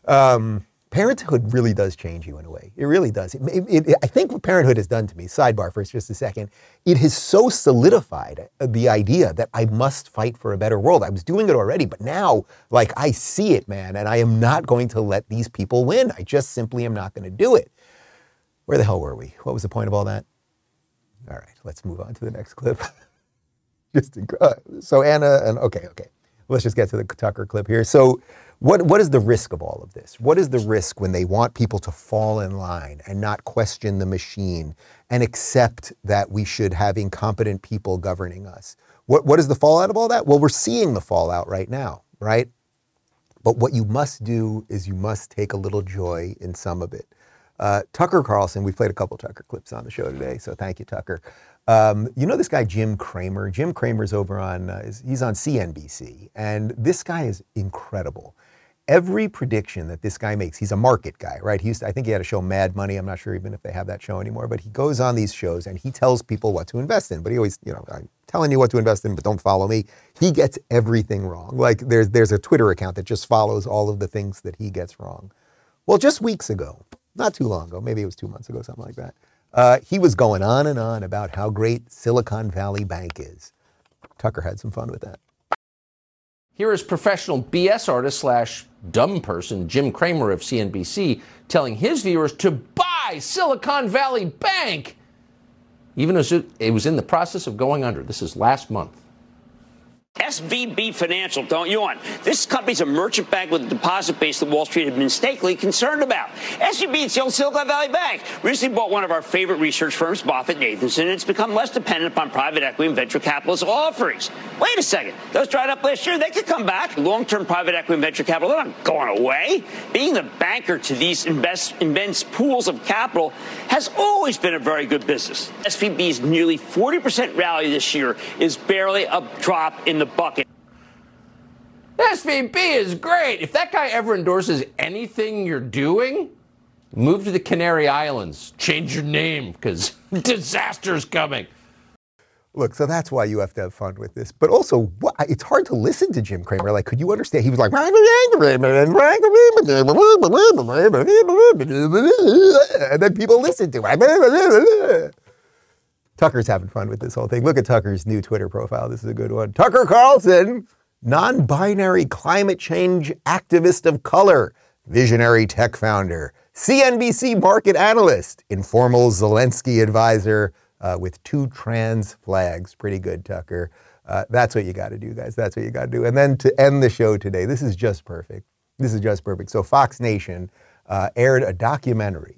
Um, parenthood really does change you in a way. It really does. It, it, it, I think what parenthood has done to me, sidebar for just a second, it has so solidified the idea that I must fight for a better world. I was doing it already, but now, like, I see it, man, and I am not going to let these people win. I just simply am not going to do it. Where the hell were we? What was the point of all that? All right, let's move on to the next clip. [LAUGHS] just uh, so Ana and okay, okay. Let's just get to the Tucker clip here. So what, what is the risk of all of this? What is the risk when they want people to fall in line and not question the machine and accept that we should have incompetent people governing us? What, what is the fallout of all that? Well, we're seeing the fallout right now, right? But what you must do is you must take a little joy in some of it. Uh, Tucker Carlson, we played a couple Tucker clips on the show today, so thank you, Tucker. Um, you know this guy Jim Cramer. Jim Cramer's over on uh, he's on CNBC, and this guy is incredible every prediction that this guy makes, he's a market guy, right? He used to, I think he had a show Mad Money. I'm not sure even if they have that show anymore, but he goes on these shows and he tells people what to invest in. But he always, you know, I'm telling you what to invest in, but don't follow me. He gets everything wrong. Like there's there's a Twitter account that just follows all of the things that he gets wrong. Well, just weeks ago, not too long ago, maybe it was two months ago, something like that. Uh, he was going on and on about how great Silicon Valley Bank is. Tucker had some fun with that. Here is professional BS artist slash dumb person Jim Cramer of CNBC telling his viewers to buy Silicon Valley Bank, even as it was in the process of going under. This is last month. SVB Financial, don't you want? This company's a merchant bank with a deposit base that Wall Street had been mistakenly concerned about. SVB is the old Silicon Valley Bank. Recently bought one of our favorite research firms, Moffett Nathanson, and it's become less dependent upon private equity and venture capitalist offerings. Wait a second. Those dried up last year. They could come back. Long-term private equity and venture capital, they're not going away. Being the banker to these invest, immense pools of capital has always been a very good business. SVB's nearly 40% rally this year is barely a drop in the bucket. SVB is great. If that guy ever endorses anything you're doing, move to the Canary Islands. Change your name because [LAUGHS] disaster's coming. Look, so that's why you have to have fun with this. But also, what, it's hard to listen to Jim Cramer. Like, could you understand? He was like, [LAUGHS] and then people listen to it. [LAUGHS] Tucker's having fun with this whole thing. Look at Tucker's new Twitter profile. This is a good one. Tucker Carlson, non binary climate change activist of color, visionary tech founder, CNBC market analyst, informal Zelensky advisor uh, with two trans flags. Pretty good, Tucker. Uh, that's what you got to do, guys. That's what you got to do. And then to end the show today, this is just perfect. This is just perfect. So, Fox Nation uh, aired a documentary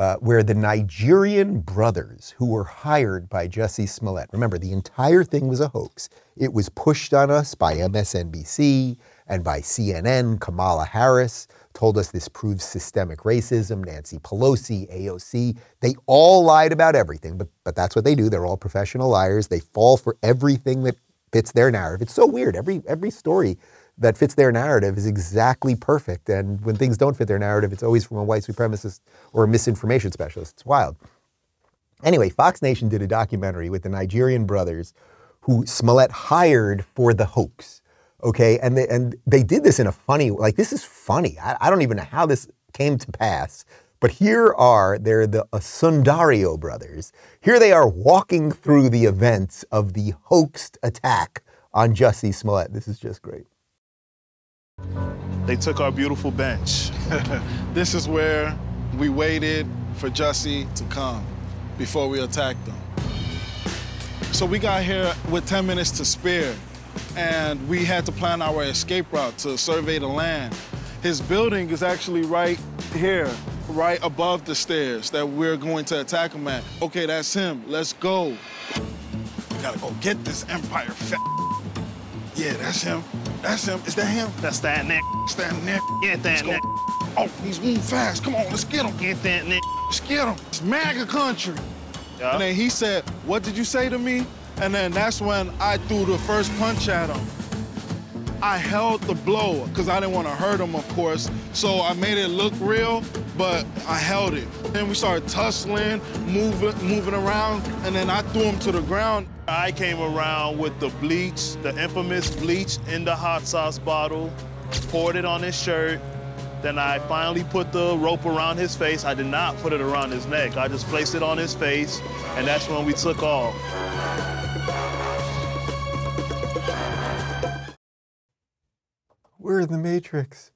uh, where the Nigerian brothers who were hired by Jussie Smollett, remember, the entire thing was a hoax. It was pushed on us by MSNBC and by CNN. Kamala Harris told us this proves systemic racism. Nancy Pelosi, AOC, they all lied about everything, but, but that's what they do. They're all professional liars. They fall for everything that fits their narrative. It's so weird. Every, every story that fits their narrative is exactly perfect. And when things don't fit their narrative, it's always from a white supremacist or a misinformation specialist. It's wild. Anyway, Fox Nation did a documentary with the Nigerian brothers who Smollett hired for the hoax. Okay, and they, and they did this in a funny like this is funny. I, I don't even know how this came to pass, but here are they're the Osundairo brothers. Here they are walking through the events of the hoaxed attack on Jussie Smollett. This is just great. They took our beautiful bench. [LAUGHS] this is where we waited for Jussie to come before we attacked them. So we got here with 10 minutes to spare, and we had to plan our escape route to survey the land. His building is actually right here, right above the stairs that we're going to attack him at. Okay, that's him. Let's go. We gotta go get this Empire. Yeah, that's him. That's him. Is that him? That's that Nick. That's that Nick. Get that go. Oh, he's moving fast. Come on, let's get him. Get that Nick. Let's get him. It's MAGA country. Yeah. And then he said, What did you say to me? And then that's when I threw the first punch at him. I held the blow because I didn't want to hurt him, of course. So I made it look real, but I held it. Then we started tussling, moving, moving around, and then I threw him to the ground. I came around with the bleach, the infamous bleach in the hot sauce bottle, poured it on his shirt. Then I finally put the rope around his face. I did not put it around his neck. I just placed it on his face, and that's when we took off. We're in the Matrix.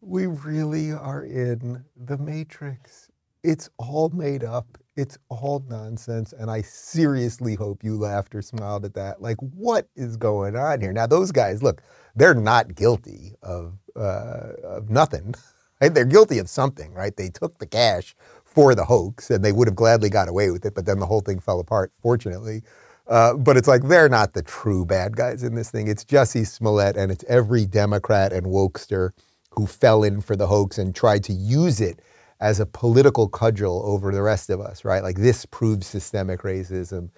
We really are in the Matrix. It's all made up. It's all nonsense. And I seriously hope you laughed or smiled at that. Like, what is going on here? Now, those guys, look, they're not guilty of, uh, of nothing. [LAUGHS] Right? They're guilty of something, right? They took the cash for the hoax and they would have gladly got away with it, but then the whole thing fell apart, fortunately. Uh, but it's like they're not the true bad guys in this thing. It's Jussie Smollett and it's every Democrat and wokester who fell in for the hoax and tried to use it as a political cudgel over the rest of us, right? Like this proves systemic racism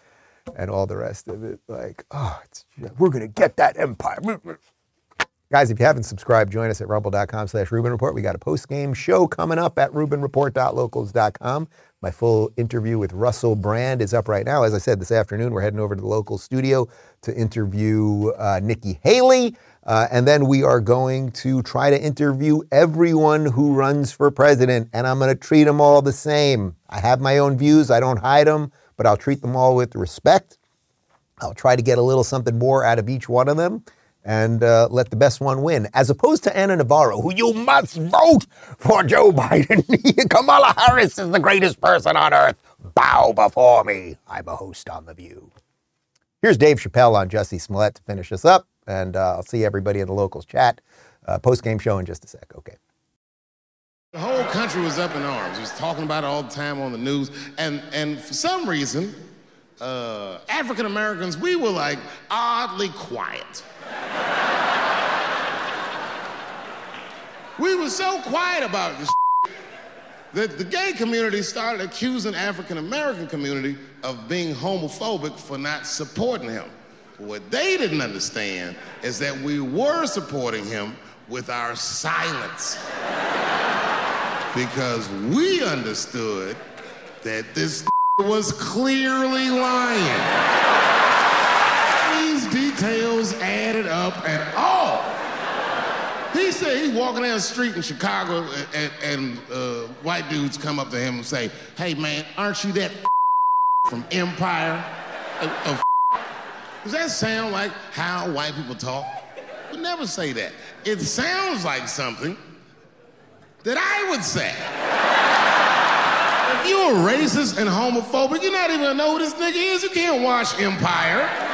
and all the rest of it. Like, oh, we're going to get that empire. Guys, if you haven't subscribed, join us at rumble.com slash Rubin Report. We got a post-game show coming up at rubinreport.locals.com. My full interview with Russell Brand is up right now. As I said, this afternoon, we're heading over to the local studio to interview uh, Nikki Haley. Uh, and then we are going to try to interview everyone who runs for president, and I'm going to treat them all the same. I have my own views, I don't hide them, but I'll treat them all with respect. I'll try to get a little something more out of each one of them and uh, let the best one win, as opposed to Ana Navarro, who you must vote for Joe [LAUGHS] Biden. Kamala Harris is the greatest person on earth. Bow before me. I'm a host on The View. Here's Dave Chappelle on Jussie Smollett to finish us up, and uh, I'll see everybody in the locals chat. Uh, Post game show in just a sec. Okay. The whole country was up in arms. It was talking about it all the time on the news. And, and for some reason, uh, African Americans, we were like oddly quiet. We were so quiet about this [LAUGHS] that the gay community started accusing African American community of being homophobic for not supporting him. What they didn't understand is that we were supporting him with our silence. [LAUGHS] because we understood that this [LAUGHS] was clearly lying. Added up at all. He said he's walking down the street in Chicago and, and, uh, white dudes come up to him and say, hey man, aren't you that [LAUGHS] from Empire? [LAUGHS] Does that sound like how white people talk? Never say that. It sounds like something that I would say. If you're racist and homophobic, you're not even gonna know who this nigga is. You can't watch Empire.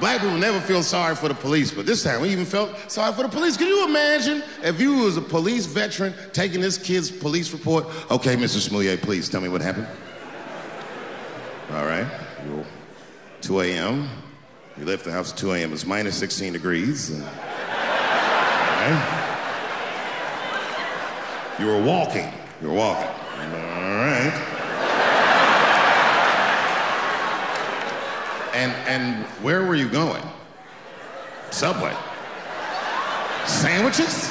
Black people never feel sorry for the police, but this time we even felt sorry for the police. Can you imagine if you was a police veteran taking this kid's police report? Okay, Mr. Smoulier, please tell me what happened. All right, you 2 a.m. You left the house at 2 a.m. It's minus 16 degrees. All right. You were walking. You were walking. All right. And and where were you going? Subway. Sandwiches?